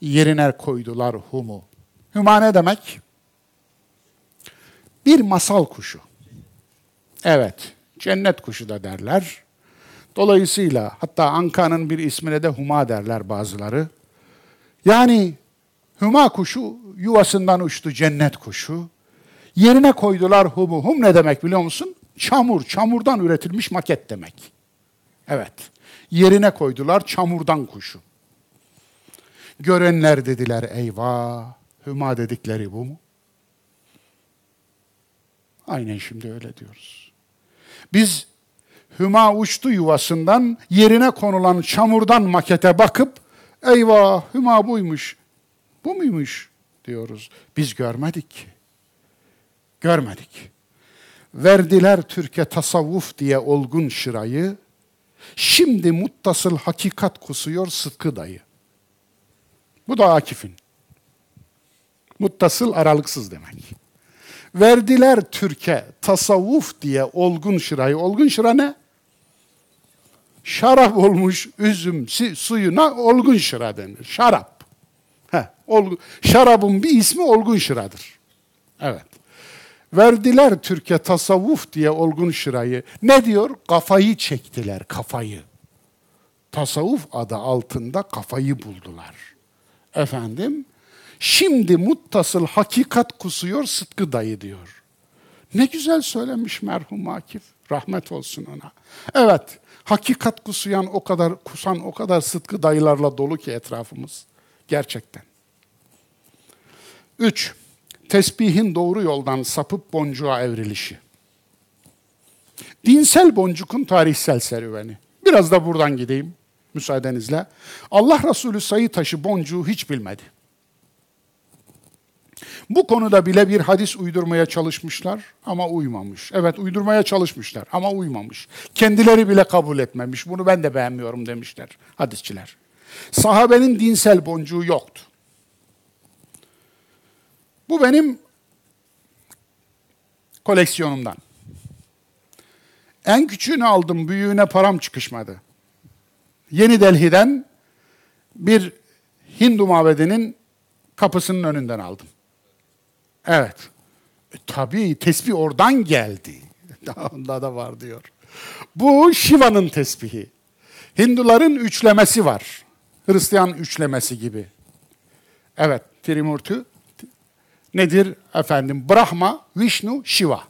yerine koydular humu. Hüma ne demek? Bir masal kuşu. Evet, cennet kuşu da derler. Dolayısıyla hatta Anka'nın bir ismine de Huma derler bazıları. Yani Hüma kuşu yuvasından uçtu cennet kuşu. Yerine koydular humu. Hum ne demek biliyor musun? Çamur, çamurdan üretilmiş maket demek. Evet. Yerine koydular çamurdan kuşu. Görenler dediler eyvah. Hüma dedikleri bu mu? Aynen şimdi öyle diyoruz. Biz Hüma uçtu yuvasından yerine konulan çamurdan makete bakıp eyvah Hüma buymuş. Bu muymuş diyoruz. Biz görmedik ki. Görmedik. Verdiler Türkiye tasavvuf diye olgun şırayı. Şimdi muttasıl hakikat kusuyor Sıtkı dayı. Bu da Akif'in. Muttasıl aralıksız demek. Verdiler Türkiye tasavvuf diye olgun şırayı. Olgun şıra ne? Şarap olmuş üzüm suyuna olgun şıra denir. Şarap. Heh, olgun. Şarabın bir ismi olgun şıradır. Evet. Verdiler Türkiye tasavvuf diye olgun şırayı. Ne diyor? Kafayı çektiler, kafayı. Tasavvuf adı altında kafayı buldular. Efendim, şimdi muttasıl hakikat kusuyor Sıtkı dayı diyor. Ne güzel söylemiş merhum Akif. Rahmet olsun ona. Evet, hakikat kusuyan o kadar, kusan o kadar Sıtkı dayılarla dolu ki etrafımız. Gerçekten. Üç, tesbihin doğru yoldan sapıp boncuğa evrilişi. Dinsel boncukun tarihsel serüveni. Biraz da buradan gideyim müsaadenizle. Allah Resulü sayı taşı boncuğu hiç bilmedi. Bu konuda bile bir hadis uydurmaya çalışmışlar ama uymamış. Evet uydurmaya çalışmışlar ama uymamış. Kendileri bile kabul etmemiş. Bunu ben de beğenmiyorum demişler hadisçiler. Sahabenin dinsel boncuğu yoktu. Bu benim koleksiyonumdan. En küçüğünü aldım, büyüğüne param çıkışmadı. Yeni Delhi'den bir Hindu mabedinin kapısının önünden aldım. Evet. E, tabii tesbih oradan geldi. (laughs) Onda da var diyor. Bu Shiva'nın tesbihi. Hinduların üçlemesi var. Hristiyan üçlemesi gibi. Evet, Trimurti nedir efendim? Brahma, Vishnu, Shiva.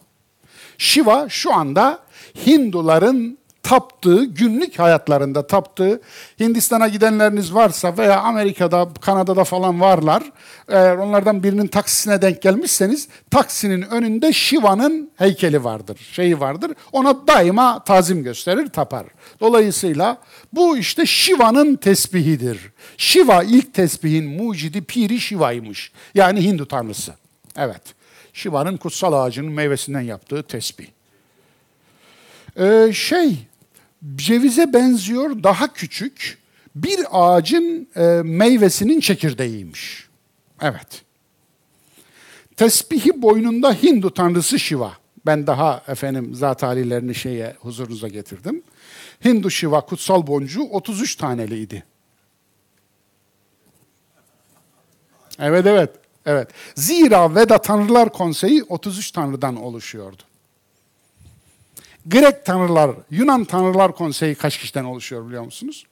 Shiva şu anda Hinduların taptığı, günlük hayatlarında taptığı, Hindistan'a gidenleriniz varsa veya Amerika'da, Kanada'da falan varlar, eğer onlardan birinin taksisine denk gelmişseniz, taksinin önünde Shiva'nın heykeli vardır, şeyi vardır. Ona daima tazim gösterir, tapar. Dolayısıyla bu işte Shiva'nın tesbihidir. Shiva ilk tesbihin mucidi piri Shiva'ymış. Yani Hindu tanrısı. Evet. Shiva'nın kutsal ağacının meyvesinden yaptığı tesbih. Ee, şey, cevize benziyor, daha küçük bir ağacın e, meyvesinin çekirdeğiymiş. Evet. Tesbihi boynunda Hindu tanrısı Shiva. Ben daha efendim zat halilerini şeye huzurunuza getirdim. Hindu Shiva kutsal boncuğu 33 taneliydi. Evet evet. Evet. Zira Veda Tanrılar Konseyi 33 tanrıdan oluşuyordu. Grek tanrılar, Yunan tanrılar konseyi kaç kişiden oluşuyor biliyor musunuz?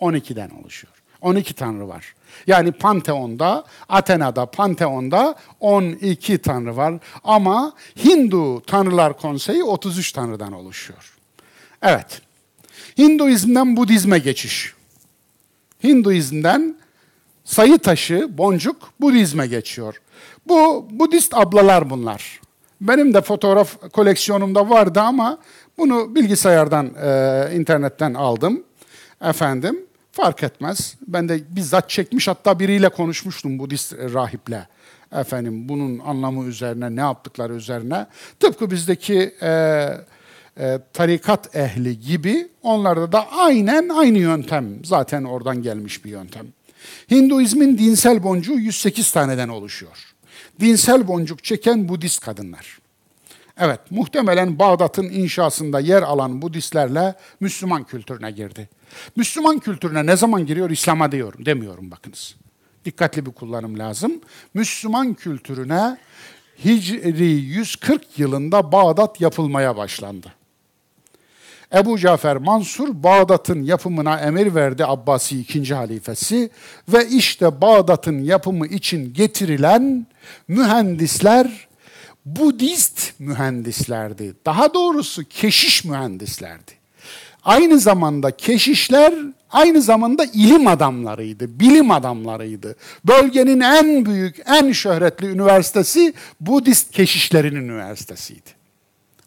12'den oluşuyor. 12 tanrı var. Yani Panteon'da, Atena'da, Panteon'da 12 tanrı var. Ama Hindu tanrılar konseyi 33 tanrıdan oluşuyor. Evet. Hinduizmden Budizme geçiş. Hinduizmden sayı taşı, boncuk Budizme geçiyor. Bu Budist ablalar bunlar. Benim de fotoğraf koleksiyonumda vardı ama bunu bilgisayardan, e, internetten aldım. Efendim, fark etmez. Ben de bizzat çekmiş hatta biriyle konuşmuştum Budist rahiple. Efendim bunun anlamı üzerine, ne yaptıkları üzerine. Tıpkı bizdeki e, e, tarikat ehli gibi onlarda da aynen aynı yöntem. Zaten oradan gelmiş bir yöntem. Hinduizmin dinsel boncuğu 108 taneden oluşuyor. Dinsel boncuk çeken Budist kadınlar. Evet, muhtemelen Bağdat'ın inşasında yer alan Budistlerle Müslüman kültürüne girdi. Müslüman kültürüne ne zaman giriyor? İslam'a diyorum, demiyorum bakınız. Dikkatli bir kullanım lazım. Müslüman kültürüne Hicri 140 yılında Bağdat yapılmaya başlandı. Ebu Cafer Mansur Bağdat'ın yapımına emir verdi Abbasi ikinci halifesi ve işte Bağdat'ın yapımı için getirilen mühendisler Budist mühendislerdi. Daha doğrusu keşiş mühendislerdi. Aynı zamanda keşişler aynı zamanda ilim adamlarıydı, bilim adamlarıydı. Bölgenin en büyük, en şöhretli üniversitesi Budist keşişlerin üniversitesiydi.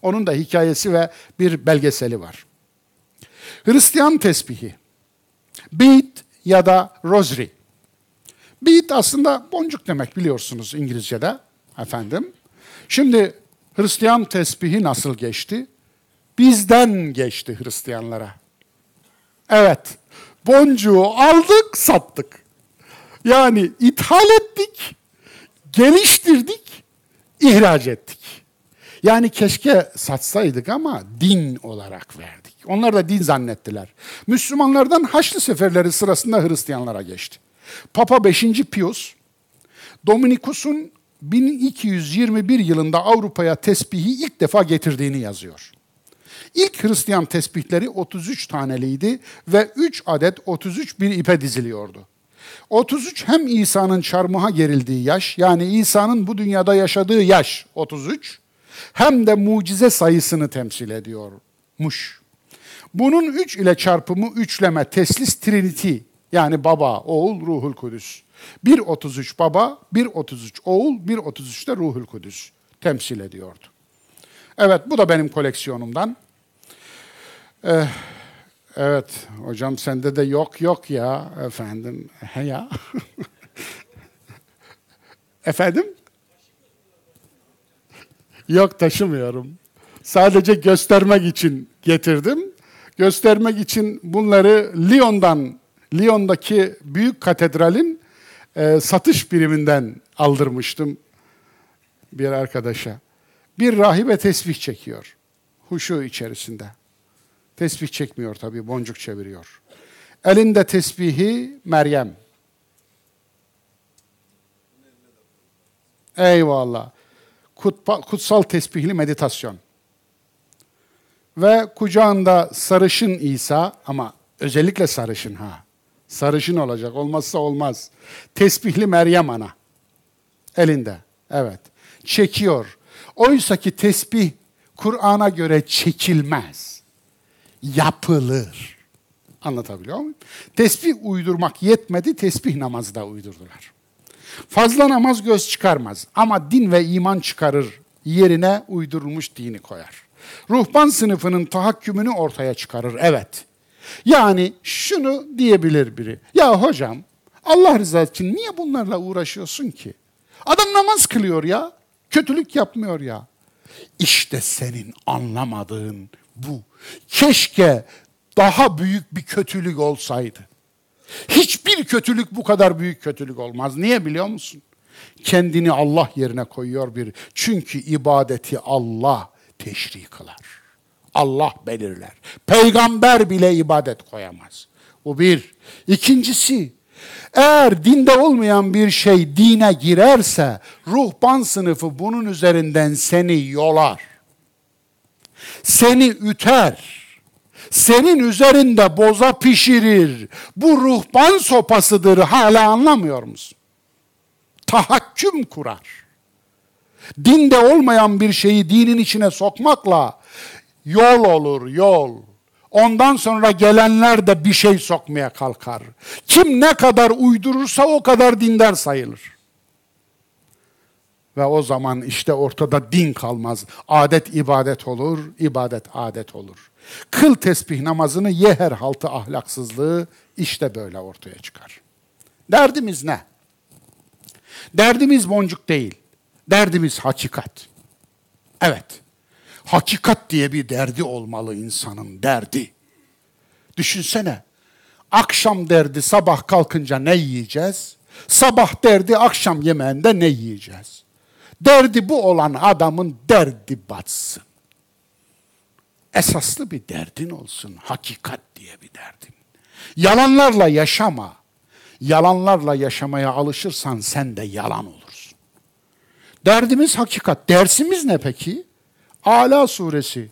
Onun da hikayesi ve bir belgeseli var. Hristiyan tesbihi. Beat ya da rosary. Beat aslında boncuk demek biliyorsunuz İngilizce'de efendim. Şimdi Hristiyan tesbihi nasıl geçti? Bizden geçti Hristiyanlara. Evet, boncuğu aldık, sattık. Yani ithal ettik, geliştirdik, ihraç ettik. Yani keşke satsaydık ama din olarak verdik. Onlar da din zannettiler. Müslümanlardan Haçlı seferleri sırasında Hristiyanlara geçti. Papa 5. Pius, Dominikus'un 1221 yılında Avrupa'ya tesbihi ilk defa getirdiğini yazıyor. İlk Hristiyan tesbihleri 33 taneliydi ve 3 adet 33 bir ipe diziliyordu. 33 hem İsa'nın çarmıha gerildiği yaş, yani İsa'nın bu dünyada yaşadığı yaş 33, hem de mucize sayısını temsil ediyormuş. Bunun 3 ile çarpımı üçleme teslis trinity yani baba, oğul, ruhul kudüs. 1.33 baba, 1.33 oğul, 1.33 de ruhul kudüs temsil ediyordu. Evet bu da benim koleksiyonumdan. Ee, evet hocam sende de yok yok ya efendim. He ya. (laughs) efendim? Yok taşımıyorum. Sadece göstermek için getirdim. Göstermek için bunları Lyon'dan, Lyon'daki büyük katedralin e, satış biriminden aldırmıştım bir arkadaşa. Bir rahibe tesbih çekiyor. Huşu içerisinde. Tesbih çekmiyor tabii, boncuk çeviriyor. Elinde tesbihi Meryem. Eyvallah. Kutba, kutsal tesbihli meditasyon. Ve kucağında sarışın İsa ama özellikle sarışın ha. Sarışın olacak, olmazsa olmaz. Tesbihli Meryem ana. Elinde, evet. Çekiyor. Oysa ki tesbih Kur'an'a göre çekilmez. Yapılır. Anlatabiliyor muyum? Tesbih uydurmak yetmedi, tesbih namazı da uydurdular. Fazla namaz göz çıkarmaz ama din ve iman çıkarır yerine uydurulmuş dini koyar. Ruhban sınıfının tahakkümünü ortaya çıkarır, evet. Yani şunu diyebilir biri. Ya hocam Allah rızası için niye bunlarla uğraşıyorsun ki? Adam namaz kılıyor ya. Kötülük yapmıyor ya. İşte senin anlamadığın bu. Keşke daha büyük bir kötülük olsaydı. Hiçbir kötülük bu kadar büyük kötülük olmaz. Niye biliyor musun? Kendini Allah yerine koyuyor bir. Çünkü ibadeti Allah teşri kılar. Allah belirler. Peygamber bile ibadet koyamaz. Bu bir. İkincisi, Eğer dinde olmayan bir şey dine girerse ruhban sınıfı bunun üzerinden seni yolar. Seni üter. Senin üzerinde boza pişirir. Bu ruhban sopasıdır hala anlamıyor musun? Tahakküm kurar. Dinde olmayan bir şeyi dinin içine sokmakla yol olur yol. Ondan sonra gelenler de bir şey sokmaya kalkar. Kim ne kadar uydurursa o kadar dindar sayılır. Ve o zaman işte ortada din kalmaz. Adet ibadet olur, ibadet adet olur. Kıl tesbih namazını ye her haltı ahlaksızlığı işte böyle ortaya çıkar. Derdimiz ne? Derdimiz boncuk değil. Derdimiz hakikat. Evet. Hakikat diye bir derdi olmalı insanın derdi. Düşünsene. Akşam derdi sabah kalkınca ne yiyeceğiz? Sabah derdi akşam yemeğinde ne yiyeceğiz? Derdi bu olan adamın derdi batsın. Esaslı bir derdin olsun. Hakikat diye bir derdin. Yalanlarla yaşama. Yalanlarla yaşamaya alışırsan sen de yalan olursun. Derdimiz hakikat. Dersimiz ne peki? Ala suresi.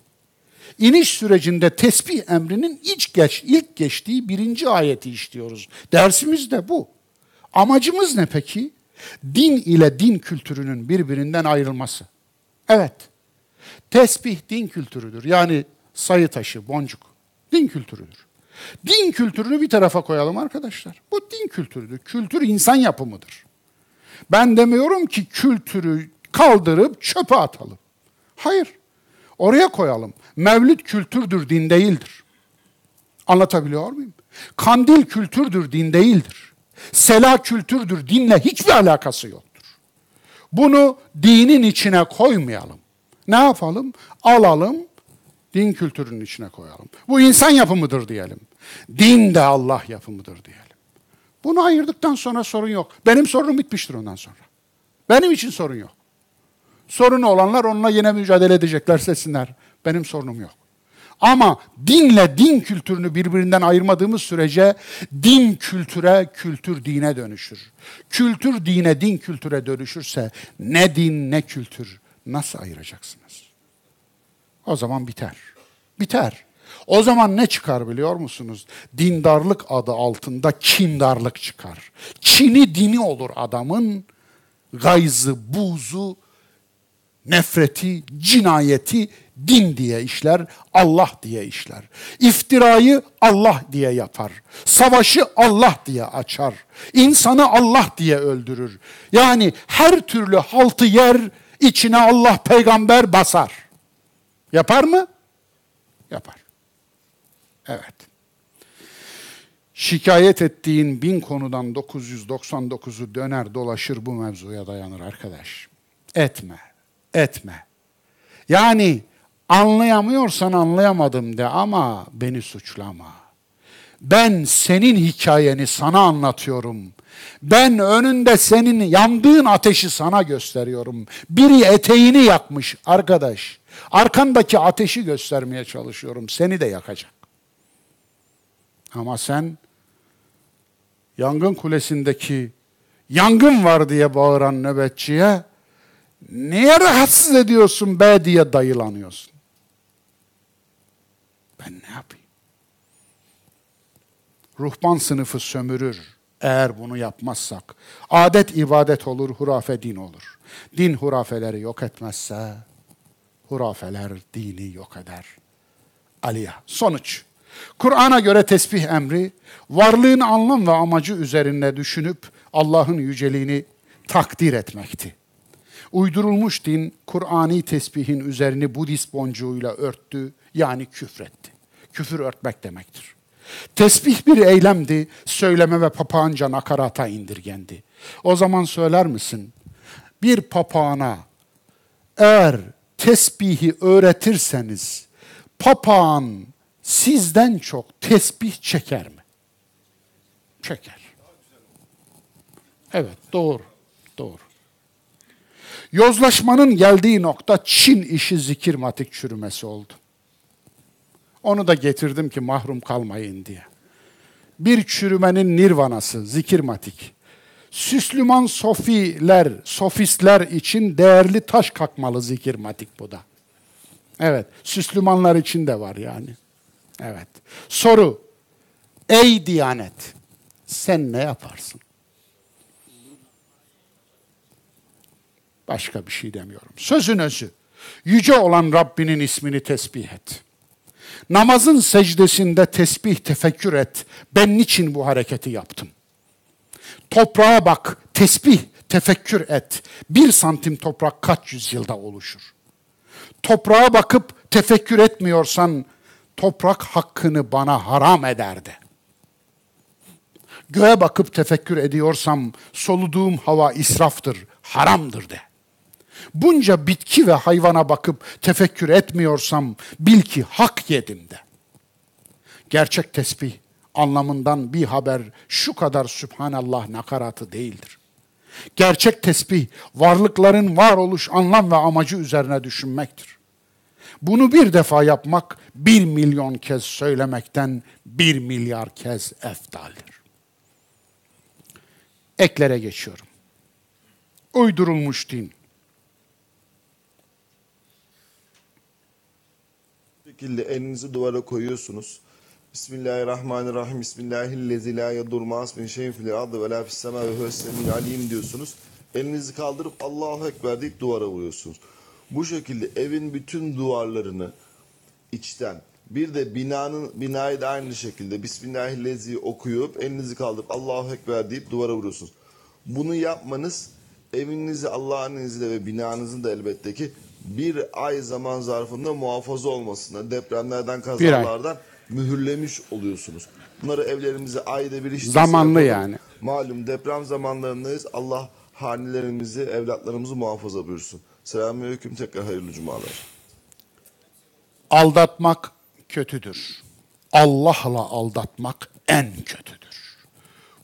İniş sürecinde tesbih emrinin ilk, geç, ilk geçtiği birinci ayeti işliyoruz. Dersimiz de bu. Amacımız ne peki? Din ile din kültürünün birbirinden ayrılması. Evet. Tesbih din kültürüdür. Yani sayı taşı, boncuk. Din kültürüdür. Din kültürünü bir tarafa koyalım arkadaşlar. Bu din kültürüdür. Kültür insan yapımıdır. Ben demiyorum ki kültürü kaldırıp çöpe atalım. Hayır. Oraya koyalım. Mevlüt kültürdür, din değildir. Anlatabiliyor muyum? Kandil kültürdür, din değildir. Sela kültürdür, dinle hiçbir alakası yoktur. Bunu dinin içine koymayalım. Ne yapalım? Alalım, din kültürünün içine koyalım. Bu insan yapımıdır diyelim. Din de Allah yapımıdır diyelim. Bunu ayırdıktan sonra sorun yok. Benim sorunum bitmiştir ondan sonra. Benim için sorun yok. Sorunu olanlar onunla yine mücadele edecekler sesinler. Benim sorunum yok. Ama dinle din kültürünü birbirinden ayırmadığımız sürece din kültüre, kültür dine dönüşür. Kültür dine, din kültüre dönüşürse ne din ne kültür nasıl ayıracaksınız? O zaman biter. Biter. O zaman ne çıkar biliyor musunuz? Dindarlık adı altında kindarlık çıkar. Kini dini olur adamın. Gayzı, buzu, nefreti, cinayeti din diye işler, Allah diye işler. İftirayı Allah diye yapar. Savaşı Allah diye açar. İnsanı Allah diye öldürür. Yani her türlü haltı yer, içine Allah peygamber basar. Yapar mı? Yapar. Evet. Şikayet ettiğin bin konudan 999'u döner dolaşır bu mevzuya dayanır arkadaş. Etme, etme. Yani anlayamıyorsan anlayamadım de ama beni suçlama. Ben senin hikayeni sana anlatıyorum. Ben önünde senin yandığın ateşi sana gösteriyorum. Biri eteğini yakmış arkadaş. Arkandaki ateşi göstermeye çalışıyorum. Seni de yakacak. Ama sen yangın kulesindeki yangın var diye bağıran nöbetçiye niye rahatsız ediyorsun be diye dayılanıyorsun. Ben ne yapayım? Ruhban sınıfı sömürür eğer bunu yapmazsak. Adet ibadet olur, hurafe din olur. Din hurafeleri yok etmezse hurafeler dini yok eder. Aliya. Sonuç. Kur'an'a göre tesbih emri, varlığın anlam ve amacı üzerinde düşünüp Allah'ın yüceliğini takdir etmekti. Uydurulmuş din, Kur'ani tesbihin üzerini Budist boncuğuyla örttü, yani küfretti. Küfür örtmek demektir. Tesbih bir eylemdi, söyleme ve papağanca nakarata indirgendi. O zaman söyler misin? Bir papağana eğer tesbihi öğretirseniz, papağan sizden çok tesbih çeker mi? Çeker. Evet, doğru, doğru. Yozlaşmanın geldiği nokta Çin işi zikir matik çürümesi oldu. Onu da getirdim ki mahrum kalmayın diye. bir çürümenin nirvanası, zikirmatik. Süslüman sofiler, sofistler için değerli taş kakmalı zikirmatik bu da. Evet, Süslümanlar için de var yani. Evet. Soru, ey Diyanet, sen ne yaparsın? Başka bir şey demiyorum. Sözün özü, yüce olan Rabbinin ismini tesbih et. Namazın secdesinde tesbih tefekkür et. Ben niçin bu hareketi yaptım? Toprağa bak, tesbih tefekkür et. Bir santim toprak kaç yüzyılda oluşur? Toprağa bakıp tefekkür etmiyorsan, toprak hakkını bana haram ederdi. Göğe bakıp tefekkür ediyorsam, soluduğum hava israftır, haramdır de. Bunca bitki ve hayvana bakıp tefekkür etmiyorsam bil ki hak yedim de. Gerçek tesbih anlamından bir haber şu kadar Sübhanallah nakaratı değildir. Gerçek tesbih varlıkların varoluş anlam ve amacı üzerine düşünmektir. Bunu bir defa yapmak bir milyon kez söylemekten bir milyar kez eftaldir. Eklere geçiyorum. Uydurulmuş din. Şekilde elinizi duvara koyuyorsunuz. Bismillahirrahmanirrahim. Bismillahillezi la yedurmaz min şeyin fil ardı ve la fis sema ve huves semiyul alim diyorsunuz. Elinizi kaldırıp Allahu Ekber deyip duvara vuruyorsunuz. Bu şekilde evin bütün duvarlarını içten bir de binanın binayı da aynı şekilde Bismillahillezi okuyup elinizi kaldırıp Allahu Ekber deyip duvara vuruyorsunuz. Bunu yapmanız evinizi Allah'ın izniyle ve binanızın da elbette ki bir ay zaman zarfında muhafaza olmasına, depremlerden, kazalardan mühürlemiş oluyorsunuz. Bunları evlerimize ayda bir işte Zamanlı yani. Malum deprem zamanlarındayız. Allah hanelerimizi, evlatlarımızı muhafaza buyursun. Selamünaleyküm tekrar hayırlı cumalar. Aldatmak kötüdür. Allah'la aldatmak en kötüdür.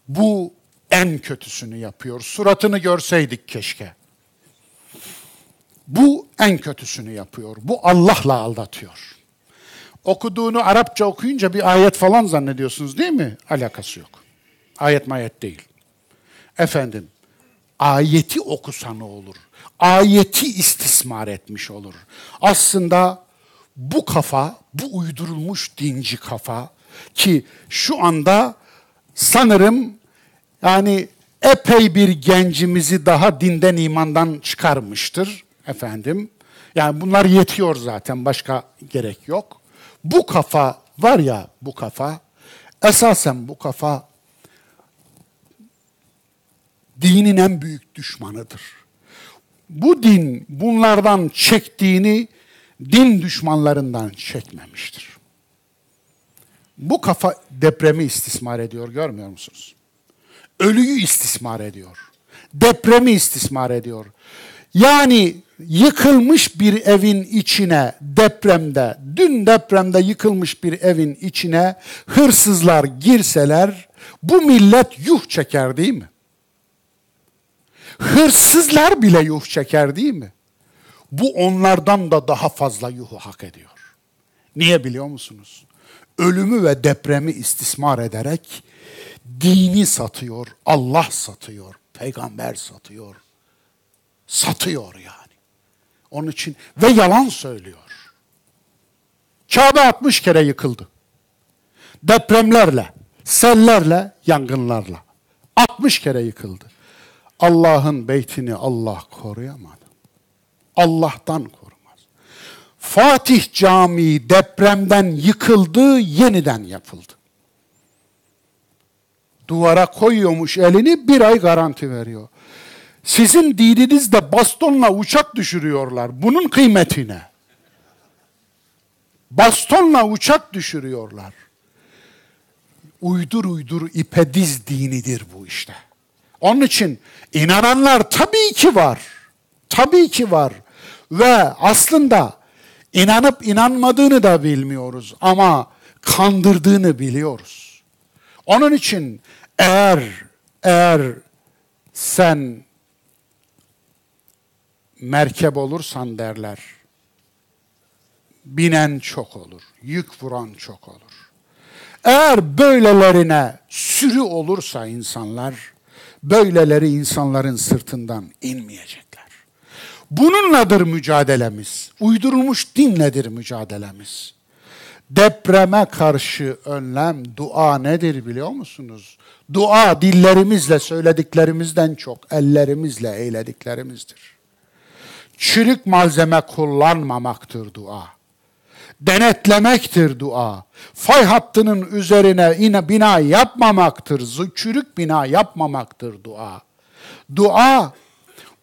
Bu en kötüsünü yapıyor. Suratını görseydik keşke. Bu en kötüsünü yapıyor. Bu Allah'la aldatıyor. Okuduğunu Arapça okuyunca bir ayet falan zannediyorsunuz değil mi? Alakası yok. Ayet mayet değil. Efendim, ayeti okusa ne olur? Ayeti istismar etmiş olur. Aslında bu kafa, bu uydurulmuş dinci kafa ki şu anda sanırım yani epey bir gencimizi daha dinden imandan çıkarmıştır efendim. Yani bunlar yetiyor zaten başka gerek yok. Bu kafa var ya bu kafa esasen bu kafa dinin en büyük düşmanıdır. Bu din bunlardan çektiğini din düşmanlarından çekmemiştir. Bu kafa depremi istismar ediyor görmüyor musunuz? Ölüyü istismar ediyor. Depremi istismar ediyor. Yani yıkılmış bir evin içine depremde, dün depremde yıkılmış bir evin içine hırsızlar girseler bu millet yuh çeker değil mi? Hırsızlar bile yuh çeker değil mi? Bu onlardan da daha fazla yuhu hak ediyor. Niye biliyor musunuz? Ölümü ve depremi istismar ederek dini satıyor, Allah satıyor, peygamber satıyor. Satıyor yani. Onun için ve yalan söylüyor. Kabe 60 kere yıkıldı. Depremlerle, sellerle, yangınlarla. 60 kere yıkıldı. Allah'ın beytini Allah koruyamadı. Allah'tan korumaz. Fatih Camii depremden yıkıldı, yeniden yapıldı. Duvara koyuyormuş elini bir ay garanti veriyor. Sizin dininizde bastonla uçak düşürüyorlar. Bunun kıymetine. Bastonla uçak düşürüyorlar. Uydur uydur ipe diz dinidir bu işte. Onun için inananlar tabii ki var. Tabii ki var. Ve aslında inanıp inanmadığını da bilmiyoruz ama kandırdığını biliyoruz. Onun için eğer eğer sen merkep olursan derler. Binen çok olur, yük vuran çok olur. Eğer böylelerine sürü olursa insanlar, böyleleri insanların sırtından inmeyecekler. Bununladır mücadelemiz. Uydurulmuş dinledir mücadelemiz. Depreme karşı önlem dua nedir biliyor musunuz? Dua dillerimizle söylediklerimizden çok ellerimizle eylediklerimizdir. Çürük malzeme kullanmamaktır dua. Denetlemektir dua. Fay hattının üzerine yine bina yapmamaktır. Çürük bina yapmamaktır dua. Dua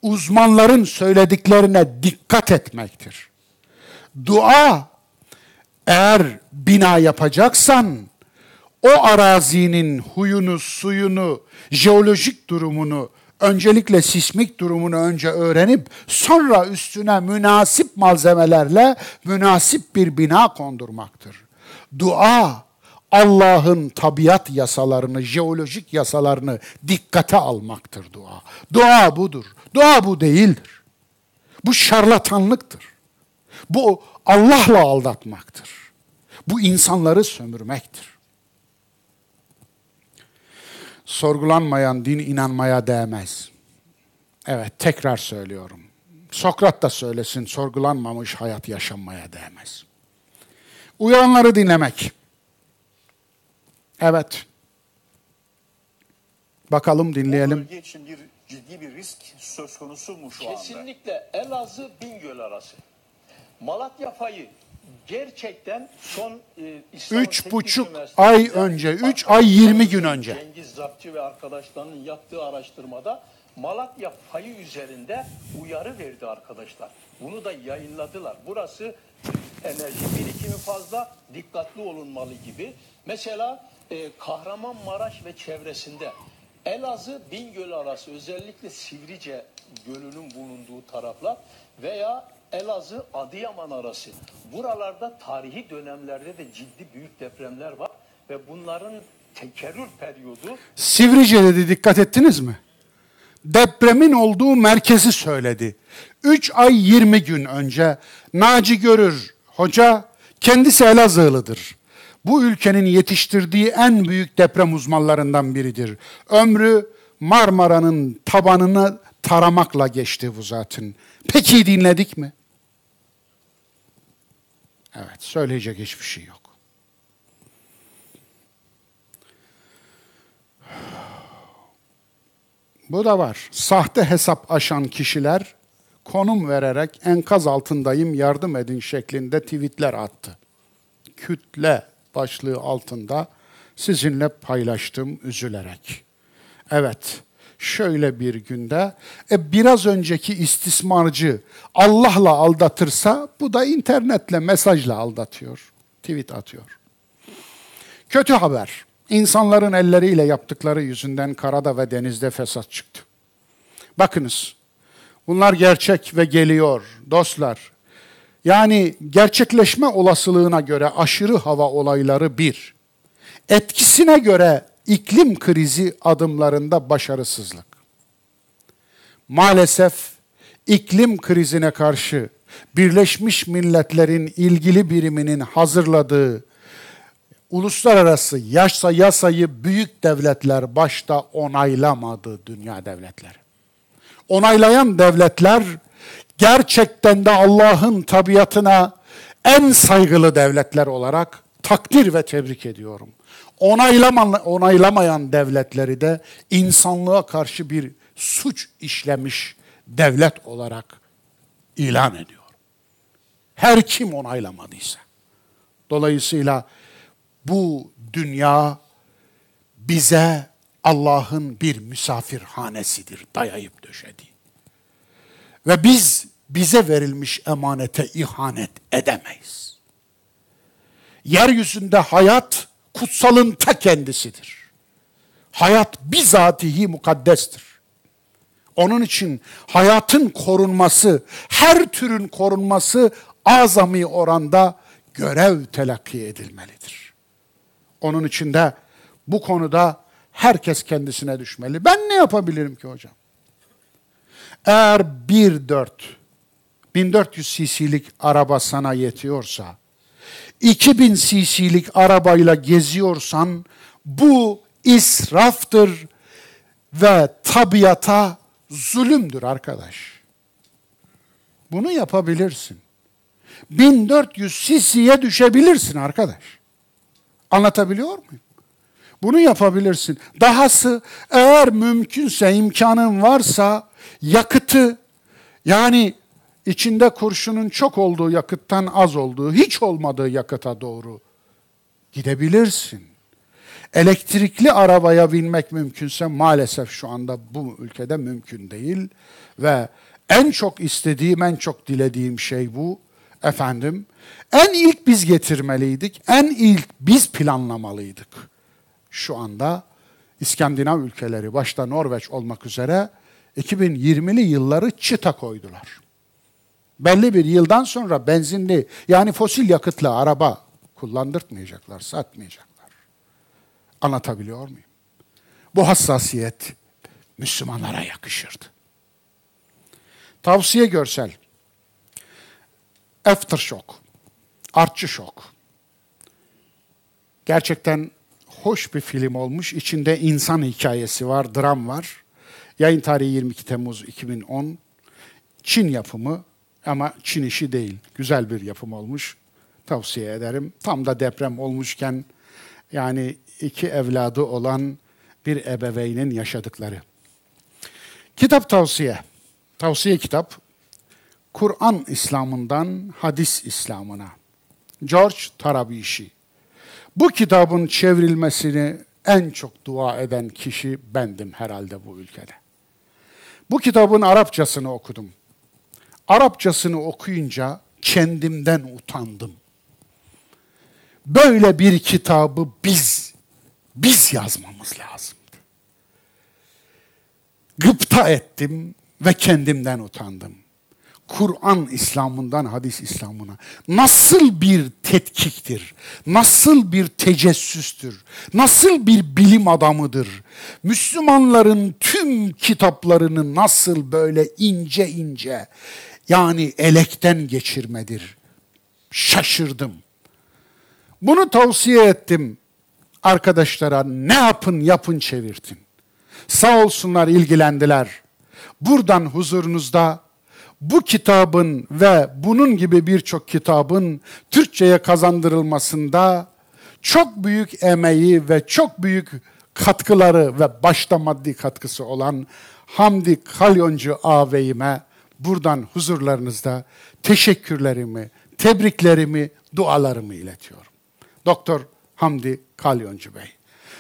uzmanların söylediklerine dikkat etmektir. Dua eğer bina yapacaksan o arazinin huyunu, suyunu, jeolojik durumunu, öncelikle sismik durumunu önce öğrenip sonra üstüne münasip malzemelerle münasip bir bina kondurmaktır. Dua Allah'ın tabiat yasalarını, jeolojik yasalarını dikkate almaktır dua. Dua budur. Dua bu değildir. Bu şarlatanlıktır. Bu Allah'la aldatmaktır. Bu insanları sömürmektir. Sorgulanmayan din inanmaya değmez. Evet, tekrar söylüyorum. Sokrat da söylesin, sorgulanmamış hayat yaşanmaya değmez. Uyanları dinlemek. Evet. Bakalım dinleyelim. bölge için bir ciddi bir risk söz konusu mu şu anda? Kesinlikle Elazığ Bingöl arası. Malatya fayı gerçekten son e, İstanbul Üç Teknik buçuk ay önce, üç ay yirmi gün önce. Cengiz Zapçı ve arkadaşlarının yaptığı araştırmada Malatya fayı üzerinde uyarı verdi arkadaşlar. Bunu da yayınladılar. Burası enerji birikimi fazla, dikkatli olunmalı gibi. Mesela e, Kahramanmaraş ve çevresinde Elazığ Bingöl arası özellikle Sivrice Gölü'nün bulunduğu taraflar veya Elazığ Adıyaman arası. Buralarda tarihi dönemlerde de ciddi büyük depremler var ve bunların tekerrür periyodu Sivrice dedi dikkat ettiniz mi? Depremin olduğu merkezi söyledi. 3 ay 20 gün önce Naci Görür hoca kendisi Elazığlıdır. Bu ülkenin yetiştirdiği en büyük deprem uzmanlarından biridir. Ömrü Marmara'nın tabanını taramakla geçti bu zaten. Peki dinledik mi? Evet, söyleyecek hiçbir şey yok. Bu da var. Sahte hesap aşan kişiler konum vererek enkaz altındayım yardım edin şeklinde tweetler attı. Kütle başlığı altında sizinle paylaştım üzülerek. Evet, şöyle bir günde e, biraz önceki istismarcı Allah'la aldatırsa bu da internetle mesajla aldatıyor. Tweet atıyor. Kötü haber. İnsanların elleriyle yaptıkları yüzünden karada ve denizde fesat çıktı. Bakınız, bunlar gerçek ve geliyor dostlar. Yani gerçekleşme olasılığına göre aşırı hava olayları bir. Etkisine göre iklim krizi adımlarında başarısızlık. Maalesef iklim krizine karşı Birleşmiş Milletler'in ilgili biriminin hazırladığı uluslararası yasa yasayı büyük devletler başta onaylamadı dünya devletleri. Onaylayan devletler gerçekten de Allah'ın tabiatına en saygılı devletler olarak takdir ve tebrik ediyorum. Onaylama, onaylamayan devletleri de insanlığa karşı bir suç işlemiş devlet olarak ilan ediyor. Her kim onaylamadıysa. Dolayısıyla bu dünya bize Allah'ın bir misafirhanesidir dayayıp döşedi. Ve biz bize verilmiş emanete ihanet edemeyiz. Yeryüzünde hayat kutsalın ta kendisidir. Hayat bizatihi mukaddestir. Onun için hayatın korunması, her türün korunması azami oranda görev telakki edilmelidir. Onun için de bu konuda herkes kendisine düşmeli. Ben ne yapabilirim ki hocam? Eğer 1.4 1400 cc'lik araba sana yetiyorsa 2000 cc'lik arabayla geziyorsan bu israftır ve tabiata zulümdür arkadaş. Bunu yapabilirsin. 1400 cc'ye düşebilirsin arkadaş. Anlatabiliyor muyum? Bunu yapabilirsin. Dahası eğer mümkünse, imkanın varsa yakıtı yani içinde kurşunun çok olduğu yakıttan az olduğu, hiç olmadığı yakıta doğru gidebilirsin. Elektrikli arabaya binmek mümkünse maalesef şu anda bu ülkede mümkün değil ve en çok istediğim, en çok dilediğim şey bu. Efendim, en ilk biz getirmeliydik, en ilk biz planlamalıydık. Şu anda İskandinav ülkeleri, başta Norveç olmak üzere 2020'li yılları çıta koydular. Belli bir yıldan sonra benzinli, yani fosil yakıtlı araba kullandırtmayacaklar, satmayacaklar. Anlatabiliyor muyum? Bu hassasiyet Müslümanlara yakışırdı. Tavsiye görsel. Aftershock. Artçı şok. Gerçekten hoş bir film olmuş. İçinde insan hikayesi var, dram var. Yayın tarihi 22 Temmuz 2010. Çin yapımı ama Çin işi değil. Güzel bir yapım olmuş. Tavsiye ederim. Tam da deprem olmuşken yani iki evladı olan bir ebeveynin yaşadıkları. Kitap tavsiye. Tavsiye kitap. Kur'an İslam'ından hadis İslam'ına. George Tarabişi. Bu kitabın çevrilmesini en çok dua eden kişi bendim herhalde bu ülkede. Bu kitabın Arapçasını okudum. Arapçasını okuyunca kendimden utandım. Böyle bir kitabı biz, biz yazmamız lazımdı. Gıpta ettim ve kendimden utandım. Kur'an İslam'ından hadis İslam'ına nasıl bir tetkiktir, nasıl bir tecessüstür, nasıl bir bilim adamıdır, Müslümanların tüm kitaplarını nasıl böyle ince ince yani elekten geçirmedir. Şaşırdım. Bunu tavsiye ettim arkadaşlara ne yapın yapın çevirtin. Sağ olsunlar ilgilendiler. Buradan huzurunuzda bu kitabın ve bunun gibi birçok kitabın Türkçe'ye kazandırılmasında çok büyük emeği ve çok büyük katkıları ve başta maddi katkısı olan Hamdi Kalyoncu ağabeyime buradan huzurlarınızda teşekkürlerimi, tebriklerimi, dualarımı iletiyorum. Doktor Hamdi Kalyoncu Bey.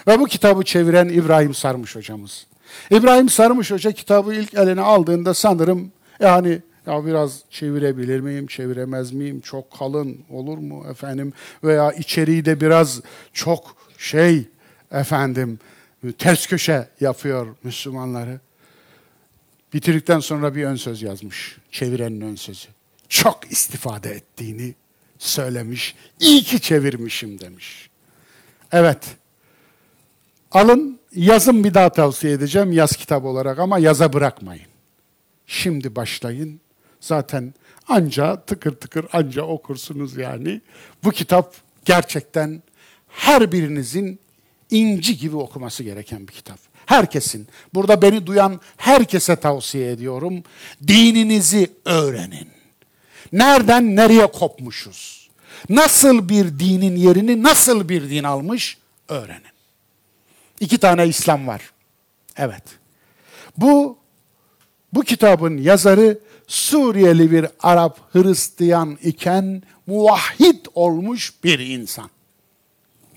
Ve bu kitabı çeviren İbrahim Sarmış hocamız. İbrahim Sarmış Hoca kitabı ilk eline aldığında sanırım yani ya biraz çevirebilir miyim, çeviremez miyim, çok kalın olur mu efendim veya içeriği de biraz çok şey efendim ters köşe yapıyor Müslümanları. Bitirdikten sonra bir ön söz yazmış, çevirenin ön sözü. Çok istifade ettiğini söylemiş, iyi ki çevirmişim demiş. Evet, alın yazın bir daha tavsiye edeceğim yaz kitabı olarak ama yaza bırakmayın. Şimdi başlayın. Zaten anca tıkır tıkır anca okursunuz yani. Bu kitap gerçekten her birinizin inci gibi okuması gereken bir kitap. Herkesin, burada beni duyan herkese tavsiye ediyorum. Dininizi öğrenin. Nereden nereye kopmuşuz? Nasıl bir dinin yerini nasıl bir din almış? Öğrenin. İki tane İslam var. Evet. Bu bu kitabın yazarı Suriyeli bir Arap Hristiyan iken muvahhid olmuş bir insan.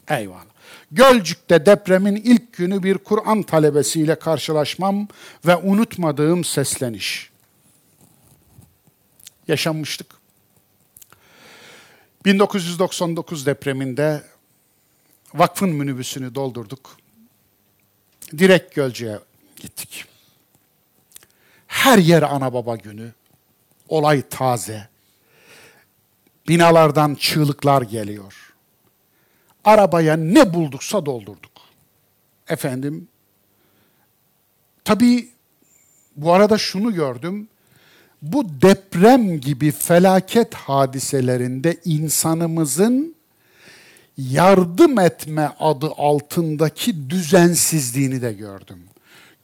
Eyvallah. Gölcük'te depremin ilk günü bir Kur'an talebesiyle karşılaşmam ve unutmadığım sesleniş. Yaşanmıştık. 1999 depreminde vakfın minibüsünü doldurduk. Direkt Gölcük'e gittik. Her yer ana baba günü. Olay taze. Binalardan çığlıklar geliyor. Arabaya ne bulduksa doldurduk. Efendim, tabii bu arada şunu gördüm. bu deprem gibi felaket hadiselerinde insanımızın yardım etme adı altındaki düzensizliğini de gördüm.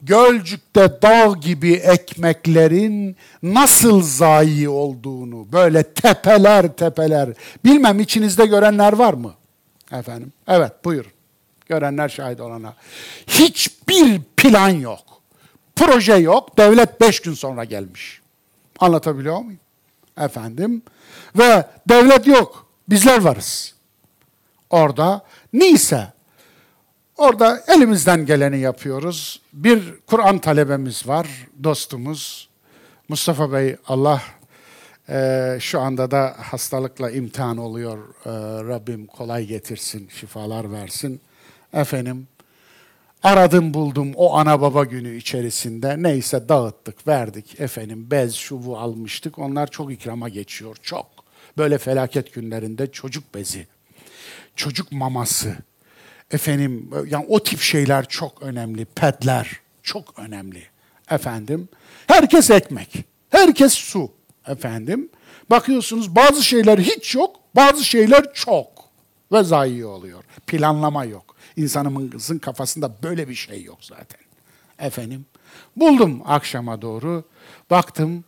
Gölcük'te dağ gibi ekmeklerin nasıl zayi olduğunu, böyle tepeler tepeler. Bilmem içinizde görenler var mı? Efendim, evet buyurun. Görenler şahit olana. Hiçbir plan yok. Proje yok. Devlet beş gün sonra gelmiş. Anlatabiliyor muyum? Efendim. Ve devlet yok. Bizler varız. Orada neyse orada elimizden geleni yapıyoruz. Bir Kur'an talebemiz var, dostumuz. Mustafa Bey Allah e, şu anda da hastalıkla imtihan oluyor. E, Rabbim kolay getirsin, şifalar versin. Efendim aradım buldum o ana baba günü içerisinde neyse dağıttık verdik efendim bez şu bu almıştık. Onlar çok ikrama geçiyor çok. Böyle felaket günlerinde çocuk bezi çocuk maması, efendim yani o tip şeyler çok önemli. Pedler çok önemli. Efendim herkes ekmek, herkes su efendim. Bakıyorsunuz bazı şeyler hiç yok, bazı şeyler çok ve zayi oluyor. Planlama yok. İnsanımızın kafasında böyle bir şey yok zaten. Efendim buldum akşama doğru. Baktım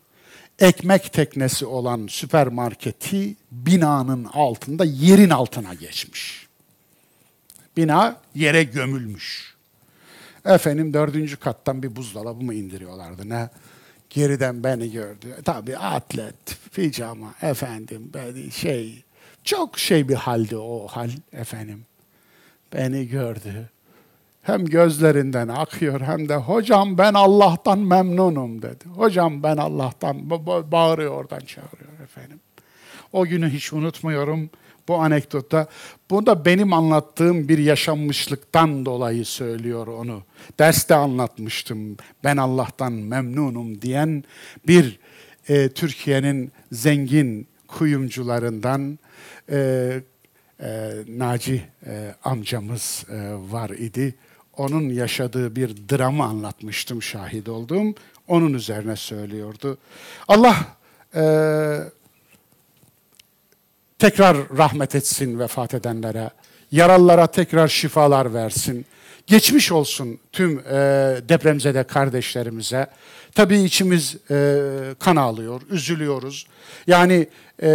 ekmek teknesi olan süpermarketi binanın altında yerin altına geçmiş. Bina yere gömülmüş. Efendim dördüncü kattan bir buzdolabı mı indiriyorlardı ne? Geriden beni gördü. Tabii atlet, pijama efendim şey. Çok şey bir haldi o hal efendim. Beni gördü. Hem gözlerinden akıyor hem de hocam ben Allah'tan memnunum dedi. Hocam ben Allah'tan ba- ba- bağırıyor oradan çağırıyor efendim. O günü hiç unutmuyorum bu anekdotta. Bu da benim anlattığım bir yaşanmışlıktan dolayı söylüyor onu. Derste anlatmıştım. Ben Allah'tan memnunum diyen bir e, Türkiye'nin zengin kuyumcularından e, e, Naci e, amcamız e, var idi. Onun yaşadığı bir dramı anlatmıştım, şahit olduğum. Onun üzerine söylüyordu. Allah e, tekrar rahmet etsin vefat edenlere. Yaralılara tekrar şifalar versin. Geçmiş olsun tüm e, depremzede kardeşlerimize. Tabii içimiz e, kan ağlıyor, üzülüyoruz. Yani e,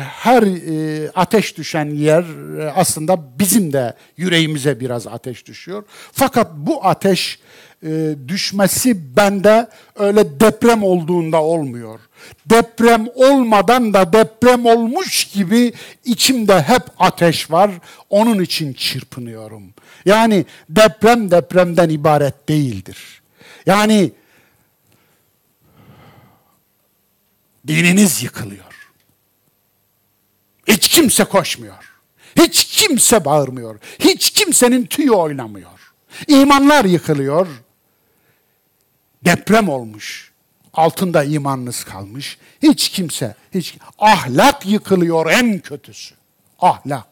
her e, ateş düşen yer e, aslında bizim de yüreğimize biraz ateş düşüyor. Fakat bu ateş e, düşmesi bende öyle deprem olduğunda olmuyor. Deprem olmadan da deprem olmuş gibi içimde hep ateş var. Onun için çırpınıyorum. Yani deprem depremden ibaret değildir. Yani dininiz yıkılıyor. Hiç kimse koşmuyor. Hiç kimse bağırmıyor. Hiç kimsenin tüyü oynamıyor. İmanlar yıkılıyor. Deprem olmuş. Altında imanınız kalmış. Hiç kimse, hiç ahlak yıkılıyor en kötüsü. Ahlak.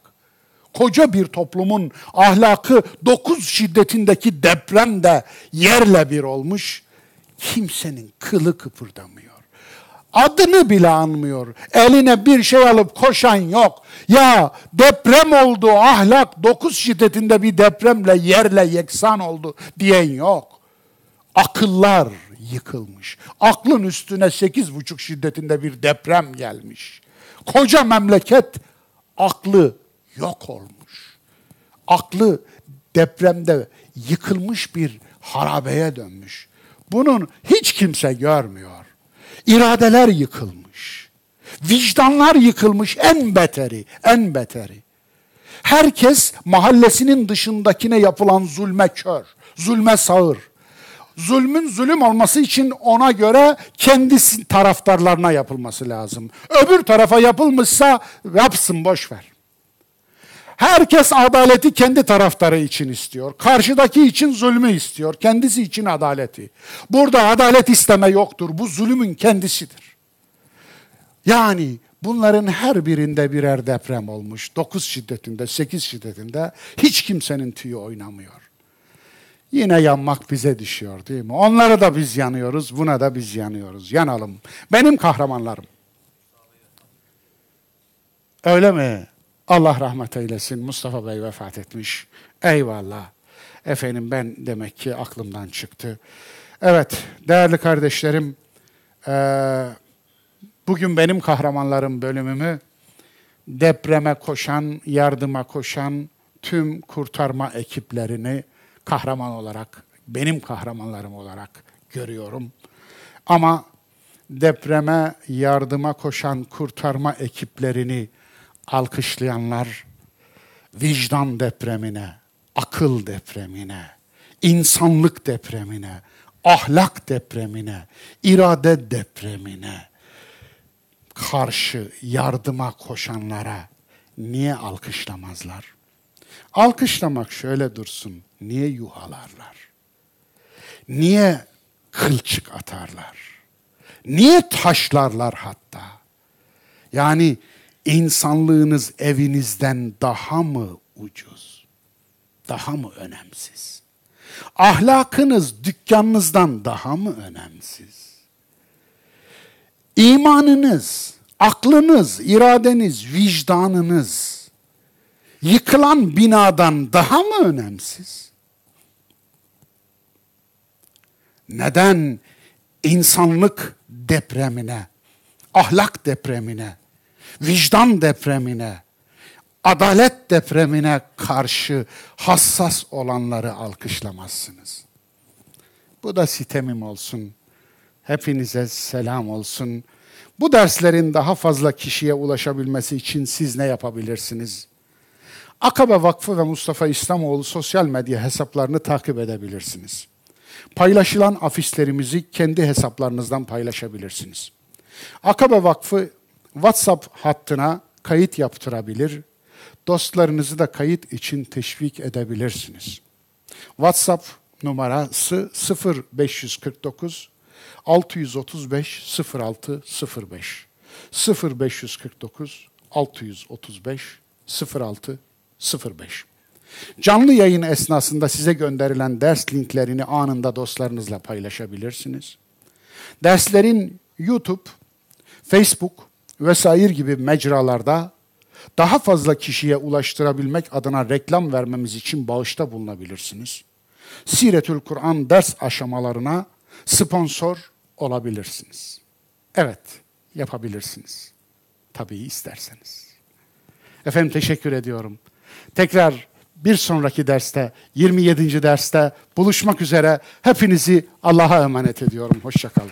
Koca bir toplumun ahlakı dokuz şiddetindeki depremde yerle bir olmuş. Kimsenin kılı kıpırdamıyor. Adını bile anmıyor. Eline bir şey alıp koşan yok. Ya deprem oldu ahlak dokuz şiddetinde bir depremle yerle yeksan oldu diyen yok. Akıllar yıkılmış. Aklın üstüne sekiz buçuk şiddetinde bir deprem gelmiş. Koca memleket aklı yok olmuş. Aklı depremde yıkılmış bir harabeye dönmüş. Bunun hiç kimse görmüyor. İradeler yıkılmış. Vicdanlar yıkılmış en beteri, en beteri. Herkes mahallesinin dışındakine yapılan zulme kör, zulme sağır. Zulmün zulüm olması için ona göre kendisi taraftarlarına yapılması lazım. Öbür tarafa yapılmışsa yapsın boş ver. Herkes adaleti kendi taraftarı için istiyor. Karşıdaki için zulmü istiyor. Kendisi için adaleti. Burada adalet isteme yoktur. Bu zulümün kendisidir. Yani bunların her birinde birer deprem olmuş. 9 şiddetinde, 8 şiddetinde hiç kimsenin tüyü oynamıyor. Yine yanmak bize düşüyor değil mi? Onlara da biz yanıyoruz, buna da biz yanıyoruz. Yanalım. Benim kahramanlarım. Öyle mi? Allah rahmet eylesin. Mustafa Bey vefat etmiş. Eyvallah. Efendim ben demek ki aklımdan çıktı. Evet, değerli kardeşlerim, eee, bugün benim kahramanlarım bölümümü depreme koşan, yardıma koşan tüm kurtarma ekiplerini kahraman olarak, benim kahramanlarım olarak görüyorum. Ama depreme yardıma koşan kurtarma ekiplerini alkışlayanlar vicdan depremine, akıl depremine, insanlık depremine, ahlak depremine, irade depremine karşı yardıma koşanlara niye alkışlamazlar? Alkışlamak şöyle dursun. Niye yuhalarlar? Niye kılçık atarlar? Niye taşlarlar hatta? Yani insanlığınız evinizden daha mı ucuz? Daha mı önemsiz? Ahlakınız dükkanınızdan daha mı önemsiz? İmanınız, aklınız, iradeniz, vicdanınız yıkılan binadan daha mı önemsiz? Neden insanlık depremine, ahlak depremine, vicdan depremine, adalet depremine karşı hassas olanları alkışlamazsınız? Bu da sitemim olsun. Hepinize selam olsun. Bu derslerin daha fazla kişiye ulaşabilmesi için siz ne yapabilirsiniz? Akabe Vakfı ve Mustafa İslamoğlu sosyal medya hesaplarını takip edebilirsiniz. Paylaşılan afişlerimizi kendi hesaplarınızdan paylaşabilirsiniz. Akabe Vakfı WhatsApp hattına kayıt yaptırabilir, dostlarınızı da kayıt için teşvik edebilirsiniz. WhatsApp numarası 0549 635 0605 0549 635 0605 Canlı yayın esnasında size gönderilen ders linklerini anında dostlarınızla paylaşabilirsiniz. Derslerin YouTube, Facebook vesaire gibi mecralarda daha fazla kişiye ulaştırabilmek adına reklam vermemiz için bağışta bulunabilirsiniz. Siretül Kur'an ders aşamalarına sponsor olabilirsiniz. Evet, yapabilirsiniz. Tabii isterseniz. Efendim teşekkür ediyorum. Tekrar bir sonraki derste, 27. derste buluşmak üzere. Hepinizi Allah'a emanet ediyorum. Hoşçakalın.